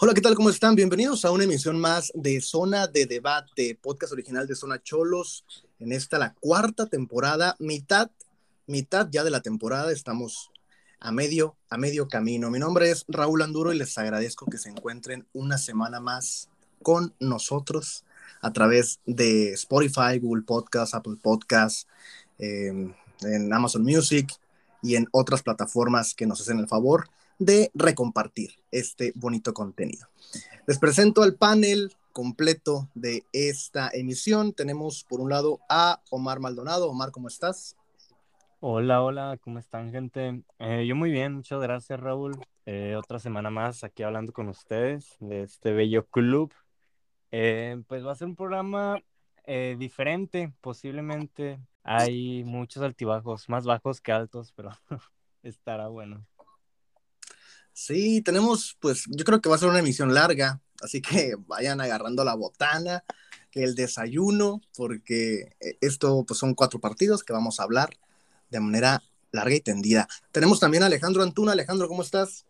Hola, ¿qué tal? ¿Cómo están? Bienvenidos a una emisión más de Zona de Debate, podcast original de Zona Cholos. En esta, la cuarta temporada, mitad, mitad ya de la temporada, estamos a medio, a medio camino. Mi nombre es Raúl Anduro y les agradezco que se encuentren una semana más con nosotros a través de Spotify, Google Podcast, Apple Podcast, em, en Amazon Music y en otras plataformas que nos hacen el favor de recompartir este bonito contenido. Les presento al panel completo de esta emisión. Tenemos por un lado a Omar Maldonado. Omar, ¿cómo estás? Hola, hola, ¿cómo están, gente? Eh, yo muy bien, muchas gracias, Raúl. Eh, otra semana más aquí hablando con ustedes de este bello club. Eh, pues va a ser un programa diferente, posiblemente. Hay muchos altibajos, más bajos que altos, pero estará bueno. Sí, tenemos, pues yo creo que va a ser una emisión larga, así que vayan agarrando la botana, el desayuno, porque eh, esto pues son cuatro partidos que vamos a hablar de manera larga y tendida. Tenemos también a Alejandro Antuna. Alejandro, ¿cómo estás?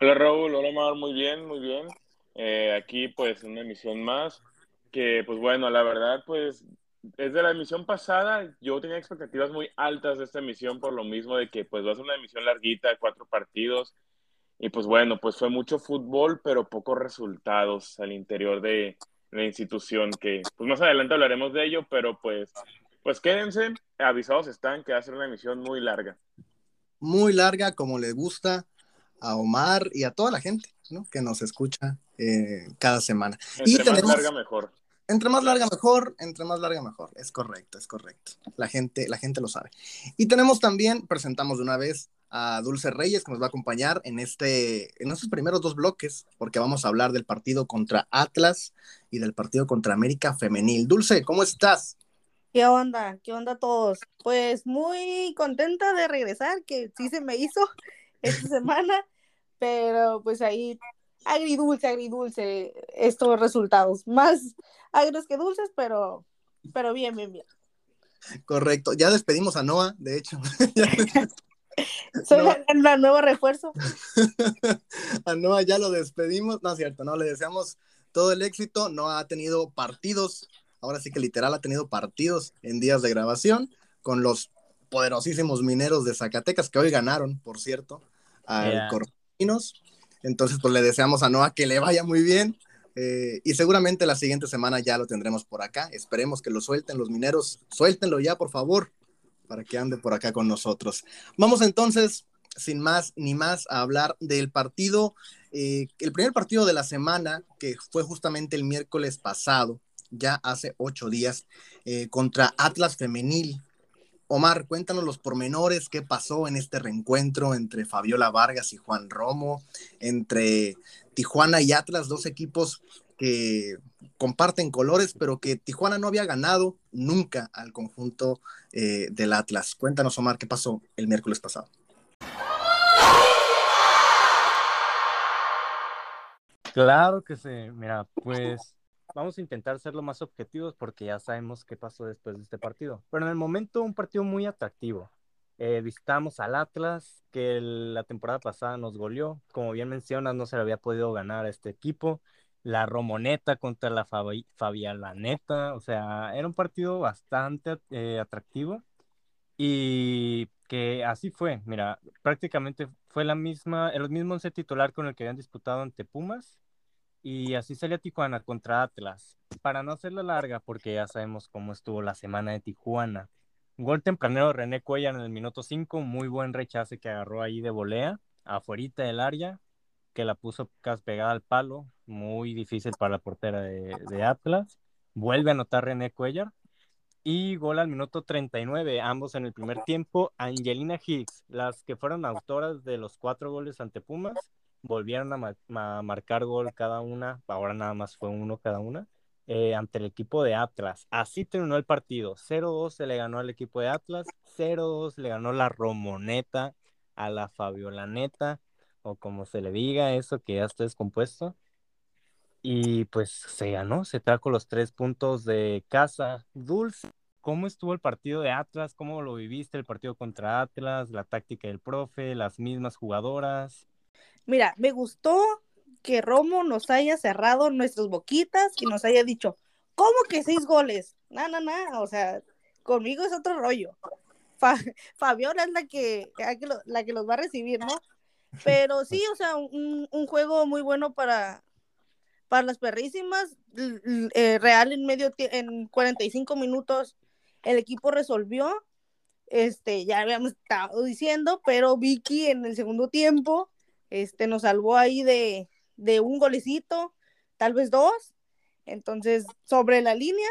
Hola Raúl, hola Mar, muy bien, muy bien. Eh, aquí pues una emisión más, que pues bueno, la verdad pues desde la emisión pasada yo tenía expectativas muy altas de esta emisión por lo mismo de que pues va a ser una emisión larguita, cuatro partidos. Y pues bueno, pues fue mucho fútbol, pero pocos resultados al interior de la institución, que pues más adelante hablaremos de ello, pero pues, pues quédense, avisados están que va a ser una emisión muy larga. Muy larga, como le gusta a Omar y a toda la gente ¿no? que nos escucha eh, cada semana. Entre y más larga mejor. Entre más larga mejor, entre más larga mejor. Es correcto, es correcto. La gente, la gente lo sabe. Y tenemos también, presentamos de una vez a Dulce Reyes, que nos va a acompañar en, este, en estos primeros dos bloques, porque vamos a hablar del partido contra Atlas y del partido contra América Femenil. Dulce, ¿cómo estás? ¿Qué onda? ¿Qué onda todos? Pues muy contenta de regresar, que sí se me hizo esta semana, pero pues ahí agridulce, agridulce estos resultados. Más agros que dulces, pero, pero bien, bien, bien. Correcto. Ya despedimos a Noah, de hecho. Soy la, nueva refuerzo. a Noah ya lo despedimos. No es cierto, no, le deseamos todo el éxito. Noah ha tenido partidos, ahora sí que literal ha tenido partidos en días de grabación con los poderosísimos mineros de Zacatecas, que hoy ganaron, por cierto, al yeah. Entonces, pues le deseamos a Noah que le vaya muy bien. Eh, y seguramente la siguiente semana ya lo tendremos por acá. Esperemos que lo suelten los mineros. Suéltenlo ya, por favor, para que ande por acá con nosotros. Vamos entonces, sin más ni más, a hablar del partido, eh, el primer partido de la semana, que fue justamente el miércoles pasado, ya hace ocho días, eh, contra Atlas Femenil. Omar, cuéntanos los pormenores, qué pasó en este reencuentro entre Fabiola Vargas y Juan Romo, entre Tijuana y Atlas, dos equipos que comparten colores, pero que Tijuana no había ganado nunca al conjunto eh, del Atlas. Cuéntanos, Omar, qué pasó el miércoles pasado. Claro que sí, mira, pues vamos a intentar ser lo más objetivos porque ya sabemos qué pasó después de este partido. Pero en el momento, un partido muy atractivo. Eh, visitamos al Atlas, que la temporada pasada nos goleó. Como bien mencionas, no se le había podido ganar a este equipo. La Romoneta contra la Fabi Fabialaneta. O sea, era un partido bastante eh, atractivo. Y que así fue. Mira, prácticamente fue la misma, el mismo once titular con el que habían disputado ante Pumas y así salió Tijuana contra Atlas. Para no hacerla larga, porque ya sabemos cómo estuvo la semana de Tijuana. Gol tempranero René Cuellar en el minuto 5, muy buen rechace que agarró ahí de volea, afuerita del área, que la puso casi pegada al palo, muy difícil para la portera de, de Atlas. Vuelve a anotar René Cuellar. Y gol al minuto 39, ambos en el primer tiempo. Angelina Higgs, las que fueron autoras de los cuatro goles ante Pumas, volvieron a, marcar gol cada una, ahora nada más fue uno cada una, eh, ante el equipo de Atlas. Así terminó el partido. 0-2 se le ganó al equipo de Atlas, 0-2 le ganó la Romoneta a la Fabiolaneta, o como se le diga eso, que ya está descompuesto. Y pues se ganó, se trajo los tres puntos de casa. Dulce, ¿cómo estuvo el partido de Atlas? ¿Cómo lo viviste el partido contra Atlas? La táctica del profe, las mismas jugadoras. Mira, me gustó que Romo nos haya cerrado nuestras boquitas y nos haya dicho, ¿cómo que seis goles? No, no, no, o sea, conmigo es otro rollo. Fabiola es la que, la que los va a recibir, ¿no? Pero sí, o sea, un, juego muy bueno para, para las perrísimas. Eh, Real en medio, en 45 minutos, el equipo resolvió. Este, ya habíamos estado diciendo, pero Vicky en el segundo tiempo, este, nos salvó ahí de, de un golecito, tal vez dos. Entonces, sobre la línea,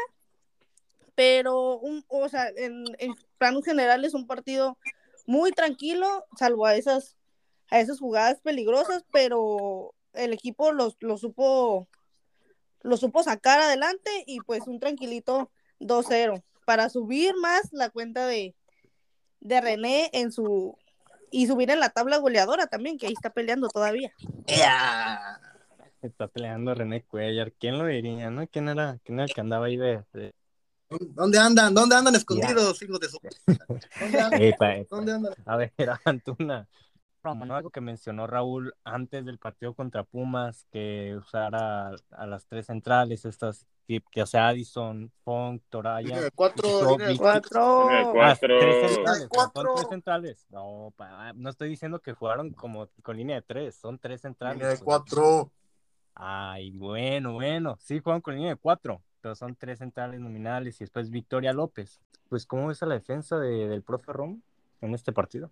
pero un, o sea, en, en plano general es un partido muy tranquilo, salvo a esas, a esas jugadas peligrosas, pero el equipo lo, supo lo supo sacar adelante y pues un tranquilito 2-0 para subir más la cuenta de, de René en su y subir en la tabla goleadora también, que ahí está peleando todavía. Está peleando René Cuellar. ¿Quién lo diría, no? ¿Quién era, quién era el que andaba ahí de, ¿Dónde andan? ¿Dónde andan escondidos, hijos de su... ¿Dónde, andan? A ver, Antuna. Algo que mencionó Raúl antes del partido contra Pumas, que usara a las tres centrales, estas que sea Addison, Funk, Toraya. Cuatro, cuatro. Ah, tres centrales, cuatro. Son tres centrales. No, no estoy diciendo que jugaron como con línea de tres, son tres centrales. Línea de cuatro. Ay, bueno, bueno. Sí, juegan con línea de cuatro pero son tres centrales nominales y después Victoria López. Pues, ¿cómo ves a la defensa del profe Rom en este partido?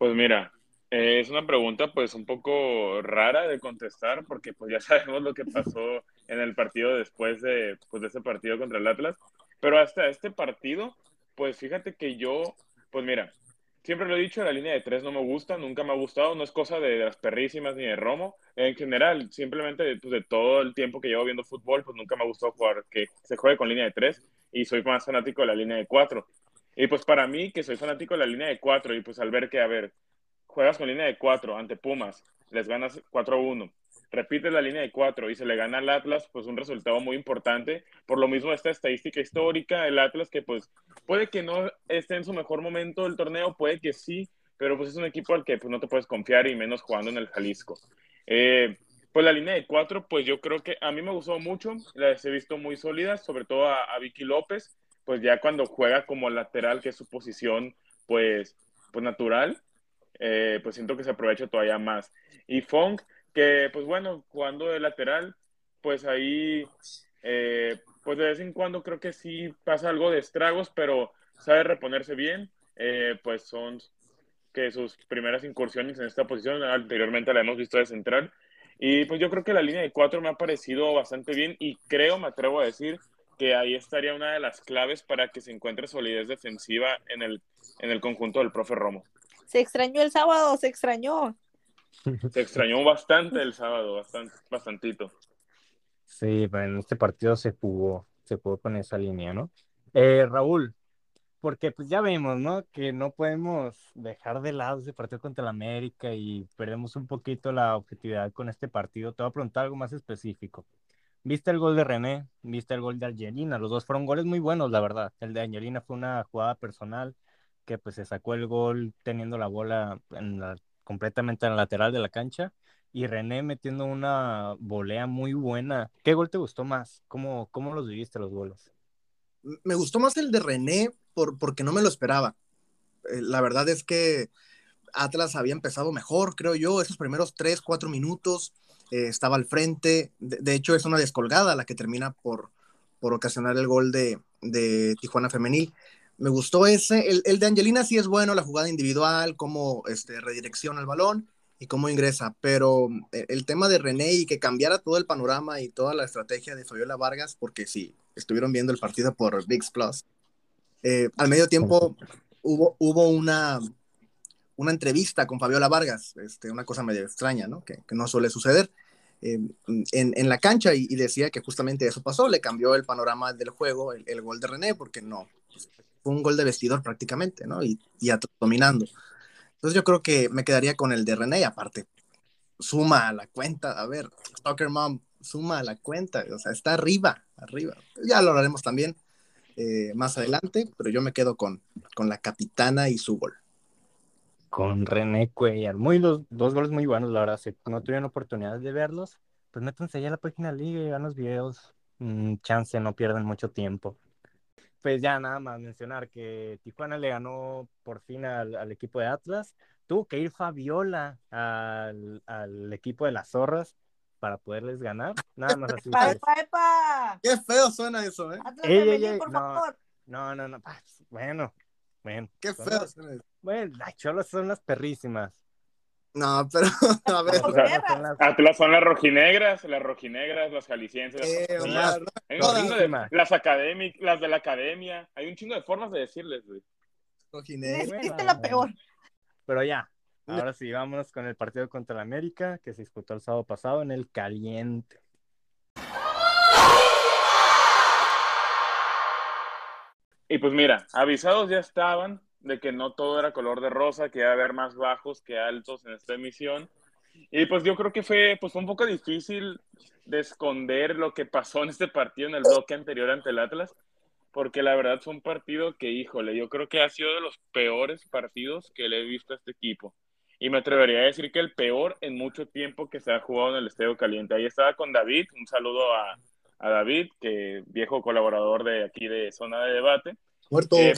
Pues mira, eh, es una pregunta pues un poco rara de contestar porque pues ya sabemos lo que pasó en el partido después de, pues, de ese partido contra el Atlas, pero hasta este partido, pues fíjate que yo, pues mira, Siempre lo he dicho, la línea de tres no me gusta, nunca me ha gustado, no es cosa de, las perrísimas ni de Romo. En general, simplemente pues, de todo el tiempo que llevo viendo fútbol, pues nunca me ha gustado jugar que se juegue con línea de tres y soy más fanático de la línea de cuatro. Y pues para mí, que soy fanático de la línea de cuatro y pues al ver que, a ver, juegas con línea de cuatro ante Pumas, les ganas 4-1, repite la línea de cuatro y se le gana al Atlas, pues un resultado muy importante. Por lo mismo, esta estadística histórica, el Atlas que pues puede que no esté en su mejor momento del torneo, puede que sí, pero pues es un equipo al que pues no te puedes confiar y menos jugando en el Jalisco. Eh, pues la línea de cuatro, pues yo creo que a mí me gustó mucho, las he visto muy sólidas, sobre todo a, Vicky López, pues ya cuando juega como lateral, que es su posición, pues, pues natural, eh, pues siento que se aprovecha todavía más. Y Funk, que pues bueno, jugando de lateral, pues ahí, eh, pues de vez en cuando creo que sí pasa algo de estragos, pero sabe reponerse bien, eh, pues son que sus primeras incursiones en esta posición, anteriormente la hemos visto de central, y pues yo creo que la línea de cuatro me ha parecido bastante bien y creo, me atrevo a decir, que ahí estaría una de las claves para que se encuentre solidez defensiva en el, en el conjunto del profe Romo. Se extrañó el sábado, se extrañó. Se extrañó bastante el sábado, bastante, bastantito. Sí, pero en este partido se jugó, se jugó con esa línea, ¿no? Eh, Raúl, porque pues ya vemos, ¿no? Que no podemos dejar de lado ese partido contra el América y perdemos un poquito la objetividad con este partido. Te voy a preguntar algo más específico. ¿Viste el gol de René? ¿Viste el gol de Angelina? Los dos fueron goles muy buenos, la verdad. El de Angelina fue una jugada personal que pues se sacó el gol teniendo la bola en la completamente en la lateral de la cancha y René metiendo una volea muy buena. ¿Qué gol te gustó más? ¿Cómo, cómo los viviste los goles? Me gustó más el de René por, porque no me lo esperaba. Eh, la verdad es que Atlas había empezado mejor, creo yo, esos primeros tres, cuatro minutos eh, estaba al frente. De, hecho, es una descolgada la que termina por, por ocasionar el gol de, de Tijuana Femenil me gustó ese. El, de Angelina sí es bueno, la jugada individual, cómo este, redirecciona el balón y cómo ingresa, pero eh, el tema de René y que cambiara todo el panorama y toda la estrategia de Fabiola Vargas, porque sí, estuvieron viendo el partido por VIX Plus. Eh, al medio tiempo hubo, hubo una, una entrevista con Fabiola Vargas, este, una cosa medio extraña, ¿no? Que, no suele suceder. Eh, en, la cancha y, decía que justamente eso pasó, le cambió el panorama del juego, el, gol de René, porque no, fue un gol de vestidor prácticamente, ¿no? Y, y dominando. Entonces yo creo que me quedaría con el de René, aparte, suma a la cuenta, a ver, Stalker Mom, suma a la cuenta, o sea, está arriba, arriba. Ya lo hablaremos también eh, más adelante, pero yo me quedo con, con la capitana y su gol. Con René Cuellar. Muy los dos goles muy buenos, la verdad. Si no tuvieron oportunidad de verlos, pues métanse allá a la página liga y vean los videos. Mm, chance, no pierden mucho tiempo. Pues ya nada más mencionar que Tijuana le ganó por fin al, equipo de Atlas. Tuvo que ir Fabiola al, al, equipo de las zorras para poderles ganar. Nada más así. ¡Qué feo suena eso, eh! no, no, no, Bueno, bueno. Qué feo suena eso. Bueno, las cholas son las perrísimas. No, pero a ver. Atlas son las rojinegras, las rojinegras, las jaliscienses. las, las, académicas, las de la academia. Hay un chingo de formas de decirles, güey. Rojinegras. la peor. Pero ya, ahora sí, vámonos con el partido contra el América que se disputó el sábado pasado en el Caliente. Y pues mira, avisados ya estaban de que no todo era color de rosa, que iba a haber más bajos que altos en esta emisión. Y pues yo creo que fue, pues un poco difícil de esconder lo que pasó en este partido en el bloque anterior ante el Atlas, porque la verdad fue un partido que, híjole, yo creo que ha sido de los peores partidos que le he visto a este equipo. Y me atrevería a decir que el peor en mucho tiempo que se ha jugado en el Estadio Caliente. Ahí estaba con David, un saludo a, a David, que viejo colaborador de aquí de Zona de Debate. Muerto. Eh,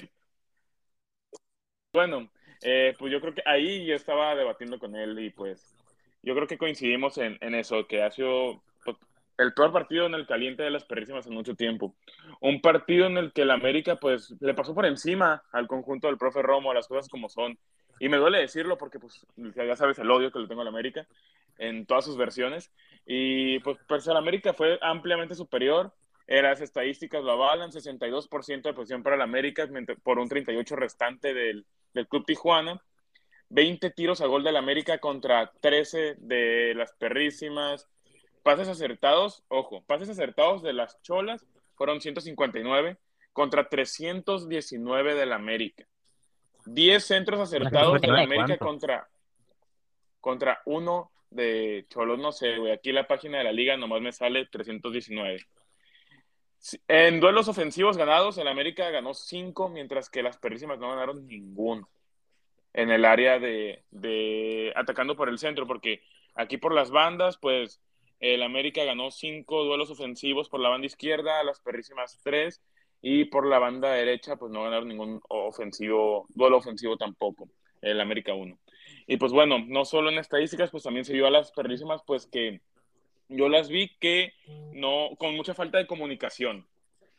bueno, eh, pues yo creo que ahí yo estaba debatiendo con él y pues yo creo que coincidimos en, eso, que ha sido pues, el peor partido en el caliente de las perrísimas en mucho tiempo. Un partido en el que el América pues le pasó por encima al conjunto del profe Romo, las cosas como son. Y me duele decirlo porque pues ya sabes el odio que le tengo al América en todas sus versiones. Y pues, pues el América fue ampliamente superior. Las estadísticas lo avalan, 62% de posición para el América por un 38% restante del, del Club Tijuana. 20 tiros a gol del América contra 13 de las perrísimas. Pases acertados, ojo, pases acertados de las cholas fueron 159 contra 319 del América. 10 centros acertados del América contra, contra uno de Cholos, no sé, güey. Aquí la página de la liga nomás me sale 319. En duelos ofensivos ganados, el América ganó cinco, mientras que las perrísimas no ganaron ninguno en el área de, de, atacando por el centro, porque aquí por las bandas, pues el América ganó cinco duelos ofensivos por la banda izquierda, las perrísimas tres, y por la banda derecha, pues no ganaron ningún ofensivo, duelo ofensivo tampoco, el América uno. Y pues bueno, no solo en estadísticas, pues también se vio a las perrísimas, pues que yo las vi que no, con mucha falta de comunicación.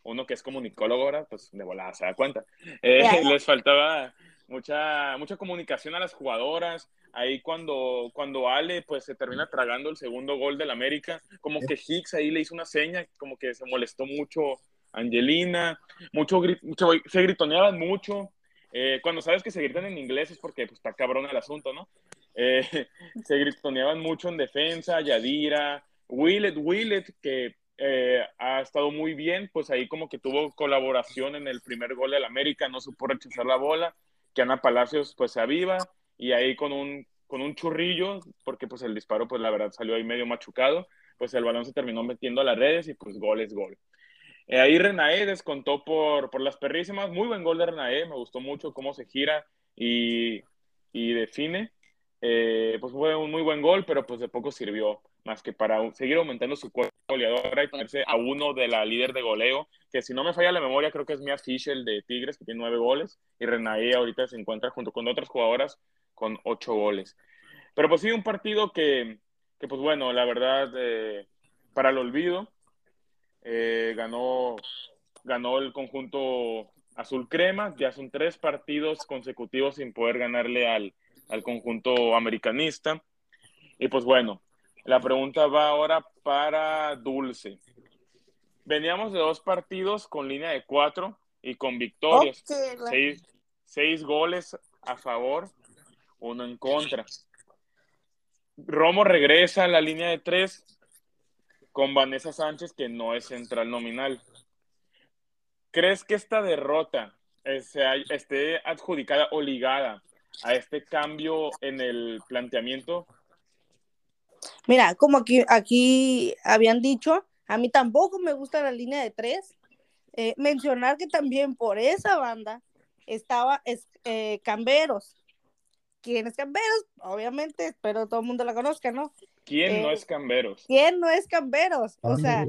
Uno que es comunicólogo ahora, pues de volada se da cuenta. Eh, les faltaba mucha, mucha comunicación a las jugadoras. Ahí cuando, cuando Ale pues se termina tragando el segundo gol del América, como que Hicks ahí le hizo una seña, como que se molestó mucho Angelina, mucho, mucho se gritoneaban mucho. Eh, cuando sabes que se gritan en inglés es porque pues, está cabrón el asunto, ¿no? Eh, se gritoneaban mucho en defensa, Yadira, Willet, Willet, que eh, ha estado muy bien, pues ahí como que tuvo colaboración en el primer gol del América, no supo rechazar la bola, que Ana Palacios pues se aviva y ahí con un, con un churrillo, porque pues el disparo pues la verdad salió ahí medio machucado, pues el balón se terminó metiendo a las redes y pues gol es gol. Eh, ahí Renae descontó por, por las perrísimas, muy buen gol de Renae, me gustó mucho cómo se gira y, y define. Eh, pues fue un muy buen gol, pero pues de poco sirvió, más que para seguir aumentando su cuota goleadora y ponerse a uno de la líder de goleo, que si no me falla la memoria, creo que es Mia Fischel de Tigres, que tiene nueve goles, y Renae ahorita se encuentra junto con otras jugadoras con ocho goles. Pero pues sí, un partido que, que pues bueno, la verdad, eh, para el olvido, eh, ganó, ganó el conjunto azul crema, ya son tres partidos consecutivos sin poder ganarle al al conjunto americanista. Y pues bueno, la pregunta va ahora para Dulce. Veníamos de dos partidos con línea de cuatro y con victorias. seis, goles a favor, uno en contra. Romo regresa a la línea de tres con Vanessa Sánchez, que no es central nominal. ¿Crees que esta derrota eh, esté adjudicada o ligada a este cambio en el planteamiento? Mira, como aquí, aquí habían dicho, a mí tampoco me gusta la línea de tres. Eh, mencionar que también por esa banda estaba eh, Camberos. ¿Quién es Camberos? Obviamente, espero todo el mundo la conozca, ¿no? ¿Quién no Eh, es Camberos? ¿Quién no es Camberos? O sea,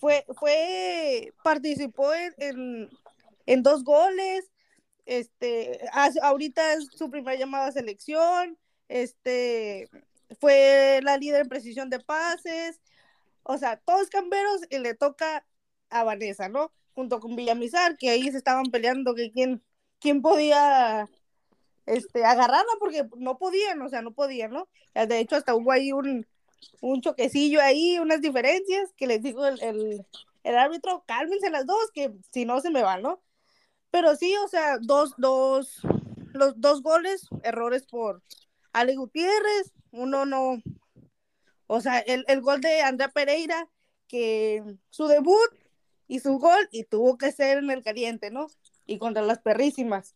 fue, fue, participó en, en, en dos goles, este, ahorita es su primera llamada a selección, este, fue la líder en precisión de pases, o sea, todos camberos y le toca a Vanessa, ¿no? Junto con Villamizar, que ahí se estaban peleando que quién, quién podía este, agarrarla porque no podían, o sea, no podían, ¿no? De hecho, hasta hubo ahí un, un choquecillo ahí, unas diferencias que les dijo el, el, el árbitro, cálmense las dos, que si no se me van, ¿no? Pero sí, o sea, dos, dos, los dos goles, errores por Ale Gutiérrez, uno no, o sea, el, el gol de Andrea Pereira, que su debut y su gol, y tuvo que ser en el caliente, ¿no? Y contra las perrísimas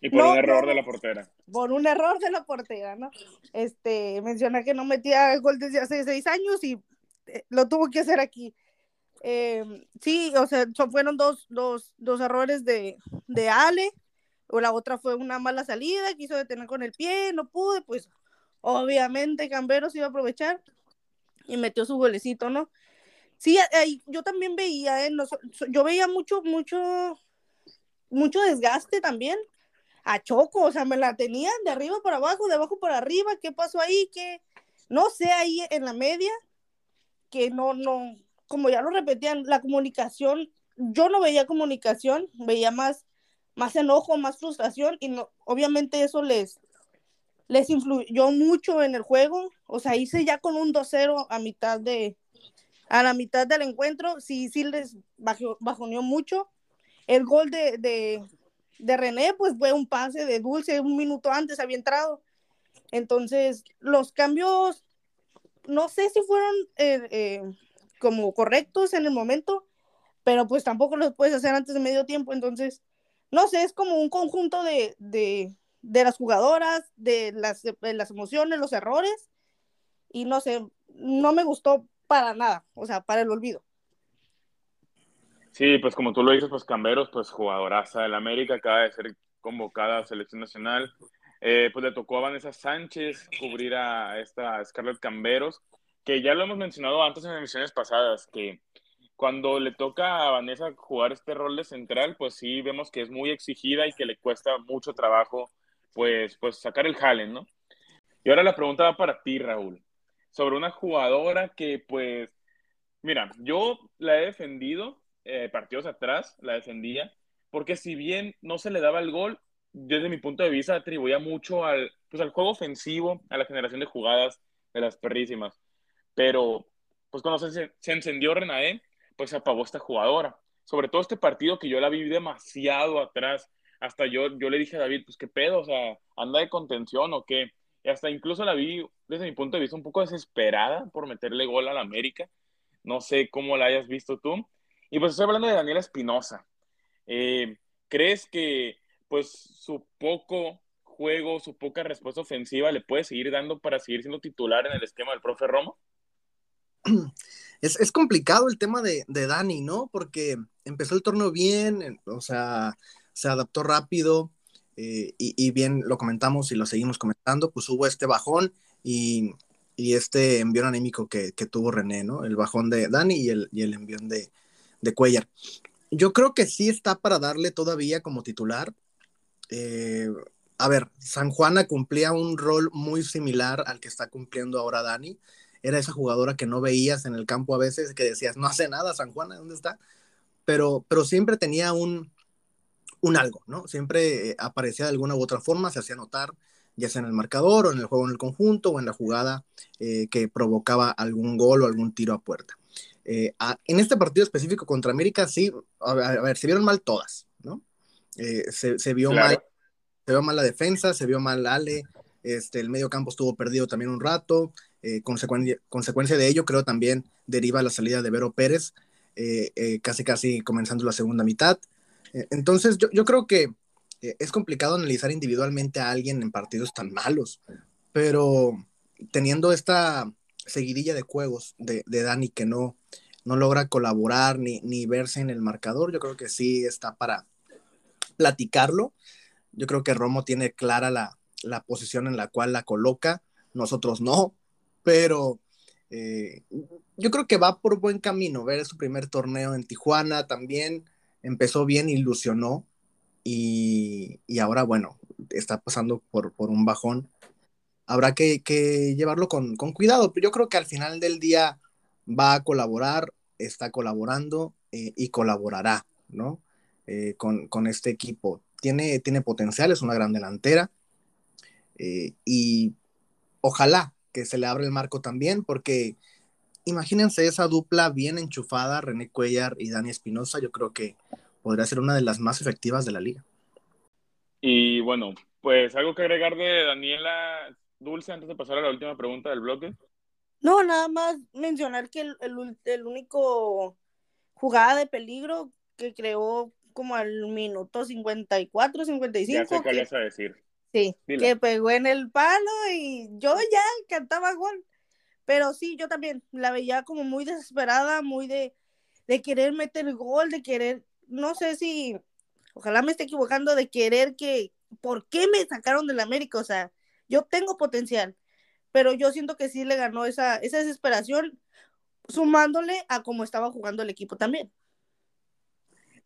Y por no, un error de la portera. por un error de la portera, ¿no? Este, menciona que no metía gol desde hace seis años y eh, lo tuvo que hacer aquí. Eh, sí, o sea, son, fueron dos, dos, dos errores de, de Ale, o la otra fue una mala salida, quiso detener con el pie, no pude, pues obviamente Camberos iba a aprovechar y metió su golecito, ¿no? Sí, ahí yo también veía, ¿eh? No, yo veía mucho, mucho, mucho desgaste también a Choco, o sea, me la tenían de arriba para abajo, de abajo para arriba, ¿qué pasó ahí? que No sé, ahí en la media, que no, no, como ya lo repetían, la comunicación, yo no veía comunicación, veía más, más enojo, más frustración, y no, obviamente eso les, les influyó mucho en el juego, o sea, hice ya con un 2-0 a mitad de, a la mitad del encuentro, sí, sí les bajó, bajoneó mucho, el gol de, de, de René, pues fue un pase de Dulce, un minuto antes había entrado. Entonces, los cambios, no sé si fueron eh, eh, como correctos en el momento, pero pues tampoco los puedes hacer antes de medio tiempo. Entonces, no sé, es como un conjunto de, de, de las jugadoras, de las, de las emociones, los errores, y no sé, no me gustó para nada, o sea, para el olvido. Sí, pues como tú lo dices, pues Camberos, pues jugadoraza del América, acaba de ser convocada a selección nacional. Eh, pues le tocó a Vanessa Sánchez cubrir a esta Scarlett Camberos, que ya lo hemos mencionado antes en emisiones pasadas, que cuando le toca a Vanessa jugar este rol de central, pues sí vemos que es muy exigida y que le cuesta mucho trabajo, pues, pues sacar el jale, ¿no? Y ahora la pregunta va para ti, Raúl, sobre una jugadora que, pues, mira, yo la he defendido eh, partidos atrás, la defendía, porque si bien no se le daba el gol, desde mi punto de vista atribuía mucho al, pues, al juego ofensivo, a la generación de jugadas de las perrísimas. Pero, pues cuando se, se encendió Renae, pues apagó esta jugadora. Sobre todo este partido que yo la vi demasiado atrás. Hasta yo, yo le dije a David, pues qué pedo, o sea, anda de contención o qué. Y hasta incluso la vi, desde mi punto de vista, un poco desesperada por meterle gol a la América. No sé cómo la hayas visto tú. Y pues estoy hablando de Daniela Espinosa. Eh, ¿Crees que pues su poco juego, su poca respuesta ofensiva le puede seguir dando para seguir siendo titular en el esquema del profe Romo? Es, es complicado el tema de, de, Dani, ¿no? Porque empezó el torneo bien, o sea, se adaptó rápido eh, y, y, bien lo comentamos y lo seguimos comentando, pues hubo este bajón y, y este envión anímico que, que, tuvo René, ¿no? El bajón de Dani y el, y el envión de, de Cuellar. Yo creo que sí está para darle todavía como titular. Eh, a ver, San Juana cumplía un rol muy similar al que está cumpliendo ahora Dani. Era esa jugadora que no veías en el campo a veces, que decías, no hace nada, San Juana, ¿dónde está? Pero, pero siempre tenía un, un algo, ¿no? Siempre aparecía de alguna u otra forma, se hacía notar, ya sea en el marcador o en el juego en el conjunto o en la jugada eh, que provocaba algún gol o algún tiro a puerta. Eh, a, en este partido específico contra América, sí, a ver, a ver se vieron mal todas, ¿no? Eh, se, se, vio claro. mal, se vio mal la defensa, se vio mal Ale, este, el medio campo estuvo perdido también un rato, eh, consecuencia, consecuencia de ello creo también deriva la salida de Vero Pérez, eh, casi casi comenzando la segunda mitad. entonces yo, yo, creo que eh, es complicado analizar individualmente a alguien en partidos tan malos, pero teniendo esta seguidilla de juegos de, de Dani que no, no logra colaborar ni, ni, verse en el marcador, yo creo que sí está para platicarlo. Yo creo que Romo tiene clara la, la posición en la cual la coloca, nosotros no, pero eh, yo creo que va por buen camino, ver su primer torneo en Tijuana también, empezó bien, ilusionó y, ahora, bueno, está pasando por, por un bajón. Habrá que, llevarlo con, con, cuidado, pero yo creo que al final del día va a colaborar, está colaborando eh, y colaborará, ¿no? Eh, con, con, este equipo. Tiene, tiene potencial, es una gran delantera y ojalá que se le abra el marco también, porque imagínense esa dupla bien enchufada, René Cuellar y Dani Espinosa, yo creo que podría ser una de las más efectivas de la liga. Y bueno, pues algo que agregar de Daniela Dulce antes de pasar a la última pregunta del bloque. No, nada más mencionar que el, el, único jugada de peligro que creó como al minuto 54, 55. Ya sé qué a decir. Sí, que pegó en el palo y yo ya cantaba gol. Pero sí, yo también la veía como muy desesperada, muy de, de querer meter gol, de querer, no sé si, ojalá me esté equivocando, de querer que, ¿por qué me sacaron del América? O sea, yo tengo potencial, pero yo siento que sí le ganó esa, esa desesperación, sumándole a cómo estaba jugando el equipo también.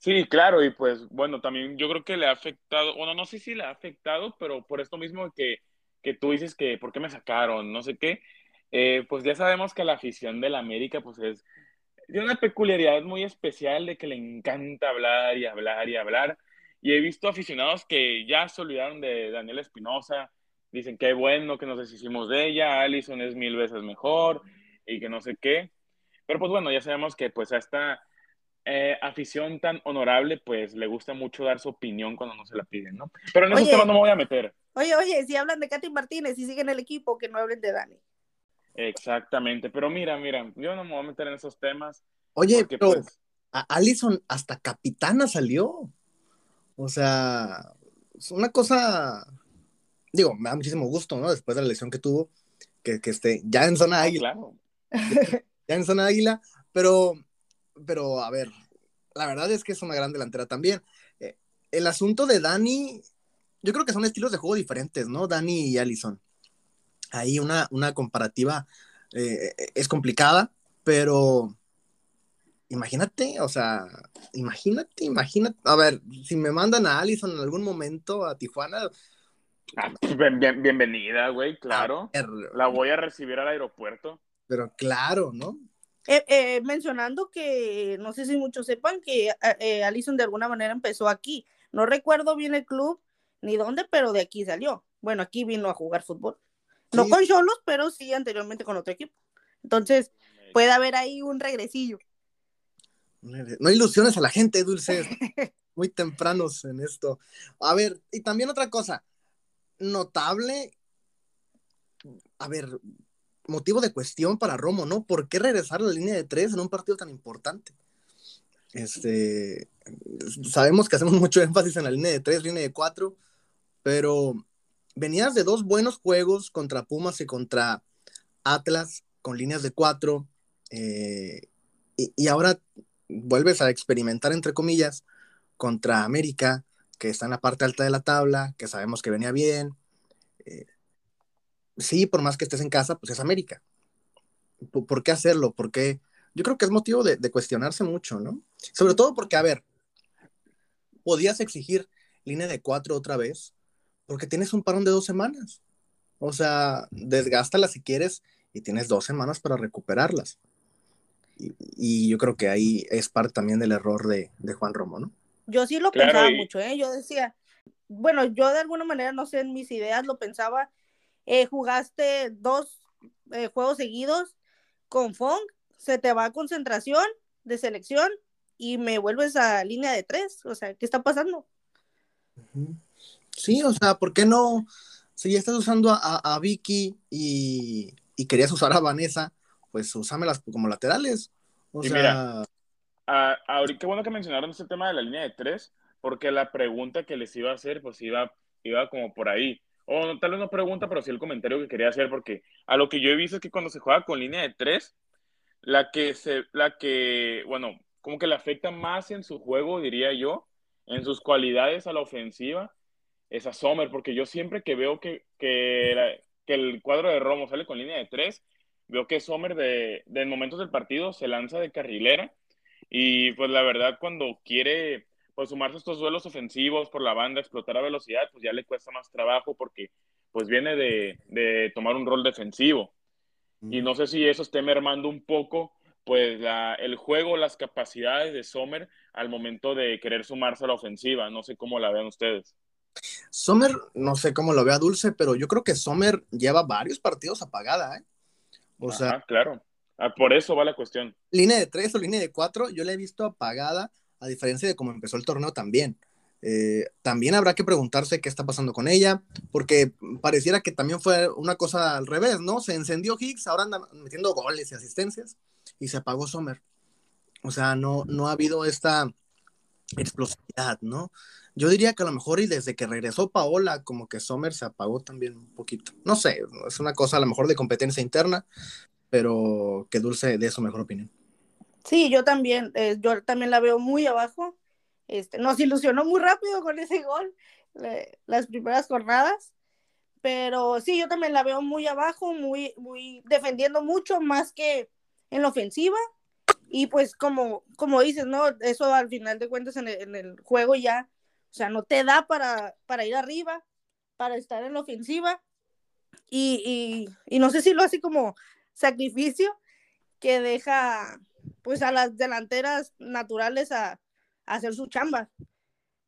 Sí, claro, y pues bueno, también yo creo que le ha afectado, bueno, no sé si le ha afectado, pero por esto mismo que, que tú dices que por qué me sacaron, no sé qué, eh, pues ya sabemos que la afición del América pues es de una peculiaridad muy especial de que le encanta hablar y hablar y hablar. Y he visto aficionados que ya se olvidaron de Daniel Espinosa, dicen que bueno que nos deshicimos de ella, Allison es mil veces mejor y que no sé qué. Pero pues bueno, ya sabemos que pues a esta eh, afición tan honorable, pues le gusta mucho dar su opinión cuando no se la piden, ¿no? Pero en esos temas no me voy a meter. Oye, oye, si hablan de Katy Martínez y siguen el equipo, que no hablen de Dani. Exactamente, pero mira, mira, yo no me voy a meter en esos temas. Oye, pero pues, Allison hasta capitana salió. O sea, es una cosa, digo, me da muchísimo gusto, ¿no? Después de la lesión que tuvo, que, que esté ya en zona águila. Claro. ya en zona águila, pero pero a ver, la verdad es que es una gran delantera también. Eh, el asunto de Dani, yo creo que son estilos de juego diferentes, ¿no? Dani y Allison. Ahí una, una comparativa eh, es complicada, pero imagínate, o sea, imagínate, imagínate. A ver, si me mandan a Allison en algún momento a Tijuana. Ah, bienvenida, güey, claro. La voy a recibir al aeropuerto. Pero claro, ¿no? Eh, eh, mencionando que no sé si muchos sepan que eh, Allison de alguna manera empezó aquí. No recuerdo bien el club ni dónde, pero de aquí salió. Bueno, aquí vino a jugar fútbol. No con Cholos, pero sí anteriormente con otro equipo. Entonces, puede haber ahí un regresillo. No ilusiones a la gente, Dulce. Muy tempranos en esto. A ver, y también otra cosa. Notable. A ver, motivo de cuestión para Romo, ¿no? ¿Por qué regresar a la línea de tres en un partido tan importante? Este, sabemos que hacemos mucho énfasis en la línea de tres, línea de cuatro, pero venías de dos buenos juegos contra Pumas y contra Atlas con líneas de cuatro, eh, y, ahora vuelves a experimentar, entre comillas, contra América, que está en la parte alta de la tabla, que sabemos que venía bien. Eh, sí, por más que estés en casa, pues es América. ¿Por, qué hacerlo? Porque yo creo que es motivo de, cuestionarse mucho, ¿no? Sobre todo porque, a ver, podías exigir línea de cuatro otra vez, porque tienes un parón de dos semanas. O sea, desgástala si quieres y tienes dos semanas para recuperarlas. Y, yo creo que ahí es parte también del error de, Juan Romo, ¿no? Yo sí lo pensaba mucho, ¿eh? Yo decía, bueno, yo de alguna manera, no sé, en mis ideas lo pensaba eh, jugaste dos eh, juegos seguidos con Fong, se te va a concentración de selección y me vuelves a línea de tres. O sea, ¿qué está pasando? Sí, o sea, ¿por qué no? Si ya estás usando a, Vicky y, querías usar a Vanessa, pues usámelas como laterales. O sea... mira, ahorita qué bueno que mencionaron este tema de la línea de tres, porque la pregunta que les iba a hacer, pues iba, iba como por ahí o tal vez no pregunta, pero sí el comentario que quería hacer, porque a lo que yo he visto es que cuando se juega con línea de tres, la que se, la que, bueno, como que le afecta más en su juego, diría yo, en sus cualidades a la ofensiva, es a Sommer, porque yo siempre que veo que, que, el cuadro de Romo sale con línea de tres, veo que Sommer de, de momentos del partido se lanza de carrilera y pues la verdad cuando quiere pues sumarse a estos duelos ofensivos por la banda, explotar a velocidad, pues ya le cuesta más trabajo porque pues viene de, de tomar un rol defensivo. Y no sé si eso esté mermando un poco pues la, el juego, las capacidades de Sommer al momento de querer sumarse a la ofensiva. No sé cómo la vean ustedes. Sommer, no sé cómo lo vea Dulce, pero yo creo que Sommer lleva varios partidos apagada, ¿eh? O sea, claro. Ah, por eso va la cuestión. Línea de tres o línea de cuatro, yo la he visto apagada, a diferencia de cómo empezó el torneo también. Eh, también habrá que preguntarse qué está pasando con ella, porque pareciera que también fue una cosa al revés, ¿no? Se encendió Higgs, ahora anda metiendo goles y asistencias, y se apagó Sommer. O sea, no, no ha habido esta explosividad, ¿no? Yo diría que a lo mejor y desde que regresó Paola, como que Sommer se apagó también un poquito. No sé, es una cosa a lo mejor de competencia interna, pero que Dulce de eso mejor opinión. Sí, yo también, eh, yo también la veo muy abajo. Este, nos ilusionó muy rápido con ese gol las primeras jornadas, pero sí, yo también la veo muy abajo, muy, muy defendiendo mucho más que en la ofensiva. Y pues como, como dices, ¿no? Eso al final de cuentas en el, en el juego ya, o sea, no te da para, para ir arriba, para estar en la ofensiva. Y, y, y no sé si lo hace como sacrificio que deja pues a las delanteras naturales a, hacer su chamba.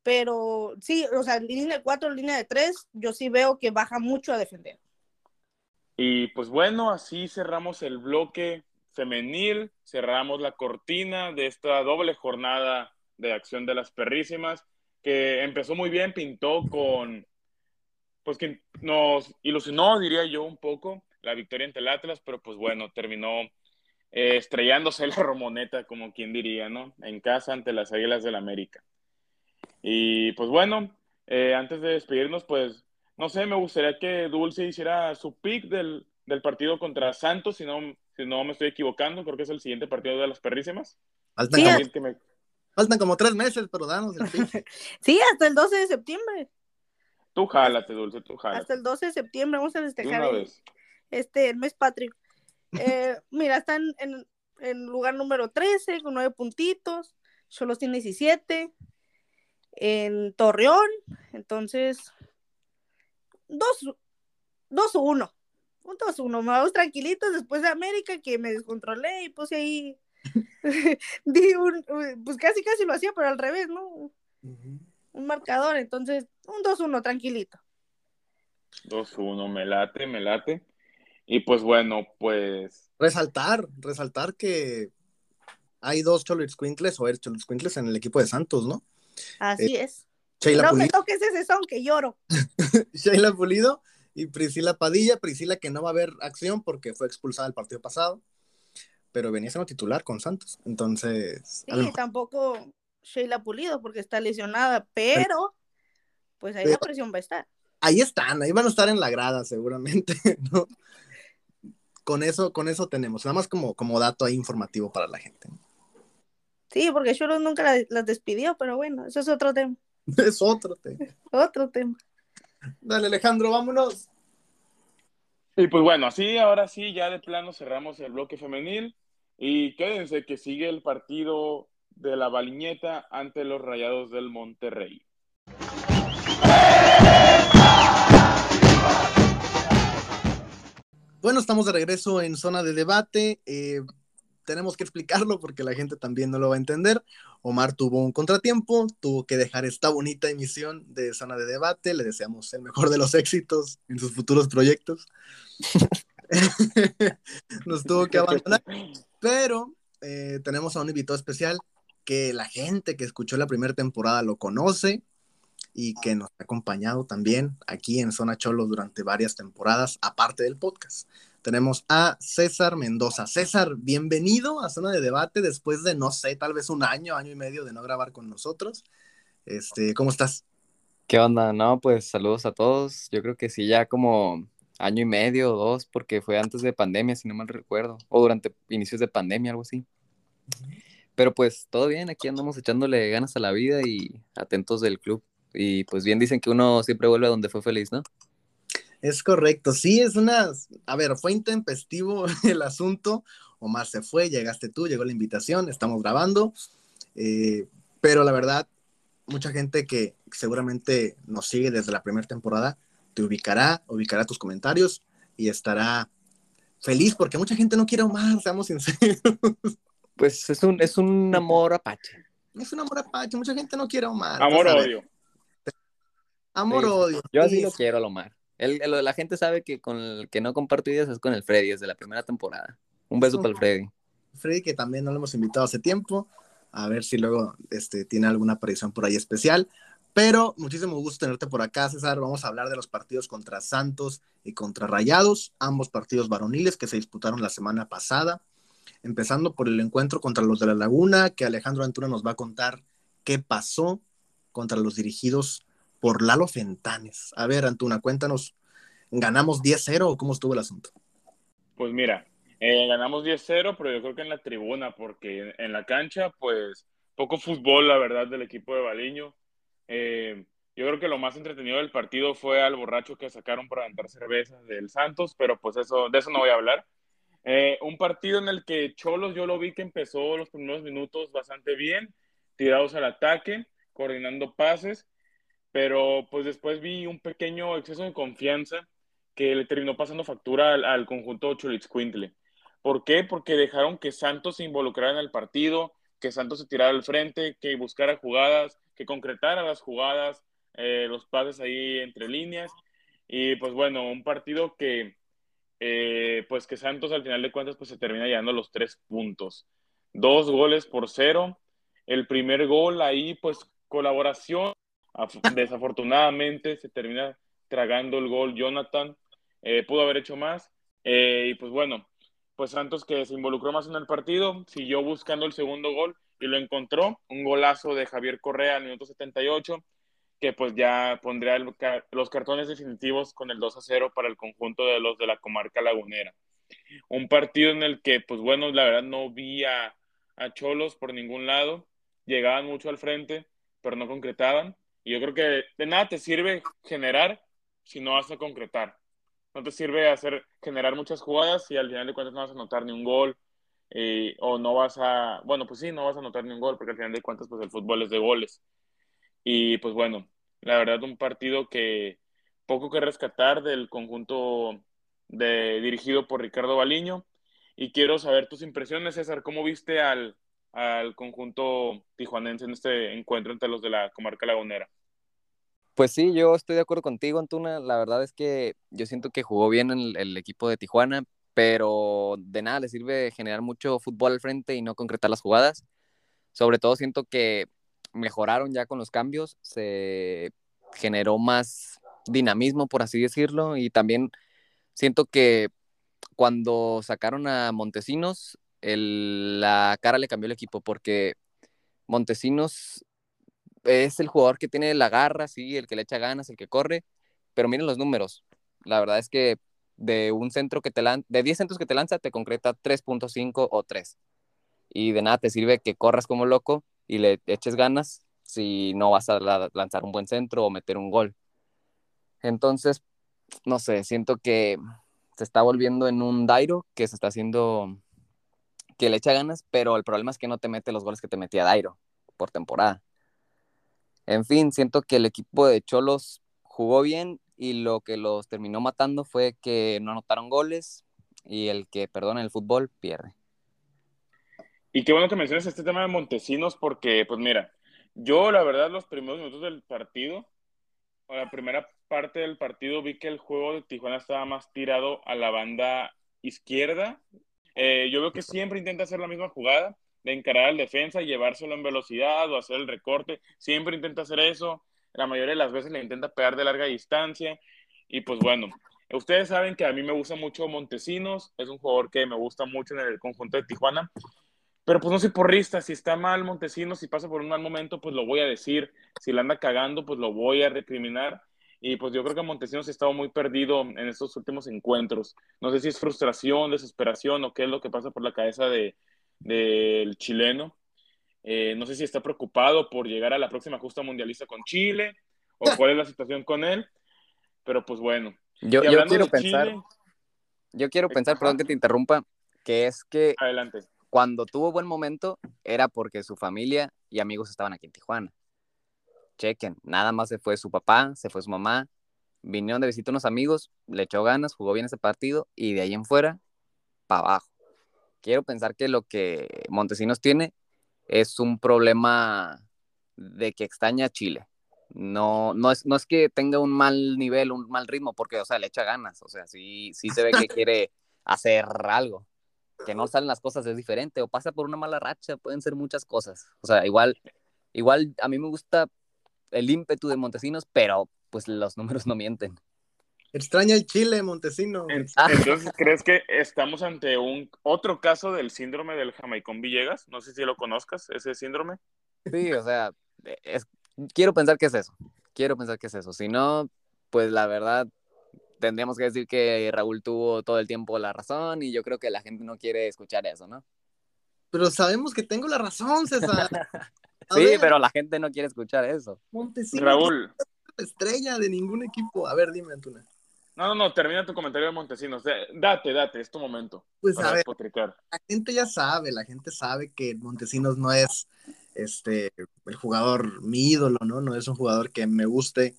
Pero sí, o sea, en línea de 4, línea de 3, yo sí veo que baja mucho a defender. Y pues bueno, así cerramos el bloque femenil, cerramos la cortina de esta doble jornada de acción de las perrísimas, que empezó muy bien, pintó con, pues que nos ilusionó, diría yo, un poco la victoria ante el Atlas, pero pues bueno, terminó eh, estrellándose la Romoneta, como quien diría, ¿no? En casa ante las Águilas del América. Y pues bueno, eh, antes de despedirnos, pues no sé, me gustaría que Dulce hiciera su pick del, partido contra Santos, si no, si no me estoy equivocando, creo que es el siguiente partido de las perrísimas. Faltan, como tres meses, pero danos el pick. sí, hasta el 12 de septiembre. Tú jálate, Dulce, tú jálate. Hasta el 12 de septiembre vamos a festejar. Vez este, el mes patrio. Eh, mira, están en, en, lugar número 13 con 9 puntitos. Solo tiene 17. En Torreón, entonces 2-1. 2-1. 2-1. Vamos tranquilitos después de América que me descontrolé y puse ahí. Di un, pues casi casi lo hacía, pero al revés, ¿no? Un marcador, entonces un 2-1, tranquilito. 2-1, me late, me late. Y pues bueno, pues. Resaltar, resaltar que hay dos Quintles o Quintles en el equipo de Santos, ¿no? Así eh, es. no me toques ese son que lloro. Sheila Pulido y Priscila Padilla. Priscila que no va a haber acción porque fue expulsada el partido pasado, pero venía siendo titular con Santos. Entonces. Sí, tampoco Sheila Pulido porque está lesionada, pero pues ahí la presión va a estar. Ahí están, ahí van a estar en la grada seguramente, ¿no? Con eso, con eso tenemos, nada más como, como dato ahí informativo para la gente. Sí, porque Cholos nunca las, despidió, pero bueno, eso es otro tema. Es otro tema. otro tema. Dale, Alejandro, vámonos. Y pues bueno, así, ahora sí, ya de plano cerramos el bloque femenil. Y quédense que sigue el partido de la Baliñeta ante los Rayados del Monterrey. Bueno, estamos de regreso en zona de debate. Eh, tenemos que explicarlo porque la gente también no lo va a entender. Omar tuvo un contratiempo, tuvo que dejar esta bonita emisión de zona de debate. Le deseamos el mejor de los éxitos en sus futuros proyectos. Nos tuvo que abandonar, pero eh, tenemos a un invitado especial que la gente que escuchó la primera temporada lo conoce y que nos ha acompañado también aquí en Zona Cholo durante varias temporadas, aparte del podcast. Tenemos a César Mendoza. César, bienvenido a Zona de Debate después de, no sé, tal vez un año, año y medio de no grabar con nosotros. Este, ¿Cómo estás? ¿Qué onda? No, pues saludos a todos. Yo creo que sí, ya como año y medio o dos, porque fue antes de pandemia, si no mal recuerdo, o durante inicios de pandemia, algo así. Pero pues todo bien, aquí andamos echándole ganas a la vida y atentos del club. Y pues bien dicen que uno siempre vuelve a donde fue feliz, ¿no? Es correcto, sí, es una, a ver, fue intempestivo el asunto, Omar se fue, llegaste tú, llegó la invitación, estamos grabando, eh, pero la verdad, mucha gente que seguramente nos sigue desde la primera temporada, te ubicará, ubicará tus comentarios y estará feliz porque mucha gente no quiere a Omar, seamos sinceros. Pues es un, es un amor apache. Es un amor apache, mucha gente no quiere a Omar. Amor-odio. Amor-odio. Yo así lo quiero a Omar. El, la gente sabe que con el que no comparto ideas es con el Freddy desde la primera temporada. Un beso para el Freddy. Freddy, que también no lo hemos invitado hace tiempo. A ver si luego este, tiene alguna aparición por ahí especial. Pero muchísimo gusto tenerte por acá, César. Vamos a hablar de los partidos contra Santos y contra Rayados, ambos partidos varoniles que se disputaron la semana pasada. Empezando por el encuentro contra los de la Laguna, que Alejandro Antuna nos va a contar qué pasó contra los dirigidos por Lalo Fentanes. A ver, Antuna, cuéntanos, ¿ganamos 10-0 o cómo estuvo el asunto? Pues mira, eh, ganamos 10-0, pero yo creo que en la tribuna, porque en la cancha, pues poco fútbol, la verdad, del equipo de Baliño. Eh, yo creo que lo más entretenido del partido fue al borracho que sacaron para aventar cervezas del Santos, pero pues eso, de eso no voy a hablar. Eh, un partido en el que Cholos yo lo vi que empezó los primeros minutos bastante bien, tirados al ataque, coordinando pases, pero pues después vi un pequeño exceso de confianza que le terminó pasando factura al, al conjunto Cholitzcuintle. ¿Por qué? Porque dejaron que Santos se involucrara en el partido, que Santos se tirara al frente, que buscara jugadas, que concretara las jugadas, eh, los pases ahí entre líneas. Y pues bueno, un partido que, eh, pues que Santos al final de cuentas pues se termina llevando los tres puntos. Dos goles por cero. El primer gol ahí pues colaboración. Desafortunadamente se termina tragando el gol Jonathan. Eh, pudo haber hecho más. y pues bueno, pues Santos que se involucró más en el partido, siguió buscando el segundo gol y lo encontró, un golazo de Javier Correa al minuto 78, que pues ya pondría los cartones definitivos con el 2 a 0 para el conjunto de los de la comarca lagunera. Un partido en el que, pues bueno, la verdad no vi a, a Cholos por ningún lado, llegaban mucho al frente, pero no concretaban. Y yo creo que de nada te sirve generar si no vas a concretar no te sirve hacer generar muchas jugadas y al final de cuentas no vas a anotar ni un gol eh, o no vas a, bueno, pues sí, no vas a anotar ni un gol porque al final de cuentas pues el fútbol es de goles. Y pues bueno, la verdad un partido que poco que rescatar del conjunto de, dirigido por Ricardo Baliño. Y quiero saber tus impresiones, César, ¿cómo viste al, al conjunto tijuanense en este encuentro entre los de la comarca lagunera? Pues sí, yo estoy de acuerdo contigo, Antuna. La verdad es que yo siento que jugó bien el, el equipo de Tijuana, pero de nada le sirve generar mucho fútbol al frente y no concretar las jugadas. Sobre todo siento que mejoraron ya con los cambios, se generó más dinamismo, por así decirlo, y también siento que cuando sacaron a Montesinos, la cara le cambió el equipo, porque Montesinos es el jugador que tiene la garra, sí, el que le echa ganas, el que corre, pero miren los números. La verdad es que de un centro que te lanza, de 10 centros que te lanza, te concreta 3.5 o 3. Y de nada te sirve que corras como loco y le eches ganas si no vas a lanzar un buen centro o meter un gol. Entonces, no sé, siento que se está volviendo en un Dairo que se está haciendo que le echa ganas, pero el problema es que no te mete los goles que te metía Dairo por temporada. En fin, siento que el equipo de Cholos jugó bien y lo que los terminó matando fue que no anotaron goles y el que perdona el fútbol pierde. Y qué bueno que menciones este tema de Montesinos porque, pues mira, yo la verdad los primeros minutos del partido, o la primera parte del partido, vi que el juego de Tijuana estaba más tirado a la banda izquierda. Eh, yo veo que siempre intenta hacer la misma jugada, de encarar al defensa y llevárselo en velocidad o hacer el recorte. Siempre intenta hacer eso. La mayoría de las veces le intenta pegar de larga distancia. Y pues bueno, ustedes saben que a mí me gusta mucho Montesinos. Es un jugador que me gusta mucho en el conjunto de Tijuana. Pero pues no soy porrista. Si está mal Montesinos, si pasa por un mal momento, pues lo voy a decir. Si la anda cagando, pues lo voy a recriminar. Y pues yo creo que Montesinos ha estado muy perdido en estos últimos encuentros. No sé si es frustración, desesperación o qué es lo que pasa por la cabeza de, del chileno. Eh, no sé si está preocupado por llegar a la próxima justa mundialista con Chile o cuál es la situación con él. Pero pues bueno. Yo, yo quiero de pensar, Chile- yo quiero pensar, perdón que te interrumpa, que es que Adelante. cuando tuvo buen momento era porque su familia y amigos estaban aquí en Tijuana. Chequen, nada más se fue su papá, se fue su mamá, vinieron de visita unos amigos, le echó ganas, jugó bien ese partido y de ahí en fuera, para abajo. Quiero pensar que lo que Montesinos tiene es un problema de que extraña a Chile. No, no, es, no es que tenga un mal nivel, un mal ritmo, porque, o sea, le echa ganas, o sea, sí, sí se ve que quiere hacer algo que no salen las cosas es diferente o pasa por una mala racha, pueden ser muchas cosas. O sea, igual, igual a mí me gusta el ímpetu de Montesinos, pero pues los números no mienten. Extraña el Chile, Montesino. Ah. Entonces, ¿crees que estamos ante un otro caso del síndrome del Jamaicón Villegas? No sé si lo conozcas, ese síndrome. Sí, o sea, es- quiero pensar que es eso. Quiero pensar que es eso. Si no, pues la verdad, tendríamos que decir que Raúl tuvo todo el tiempo la razón y yo creo que la gente no quiere escuchar eso, ¿no? Pero sabemos que tengo la razón, César. Sí, ver, pero la gente no quiere escuchar eso. Montesino Raúl, no es estrella de ningún equipo. A ver, dime, Antuna. no, no, no, termina tu comentario de Montesinos. De- Date, date, es tu momento. Pues a ver, la gente ya sabe, la gente sabe que Montesinos no es este el jugador mi ídolo, ¿no? No es un jugador que me guste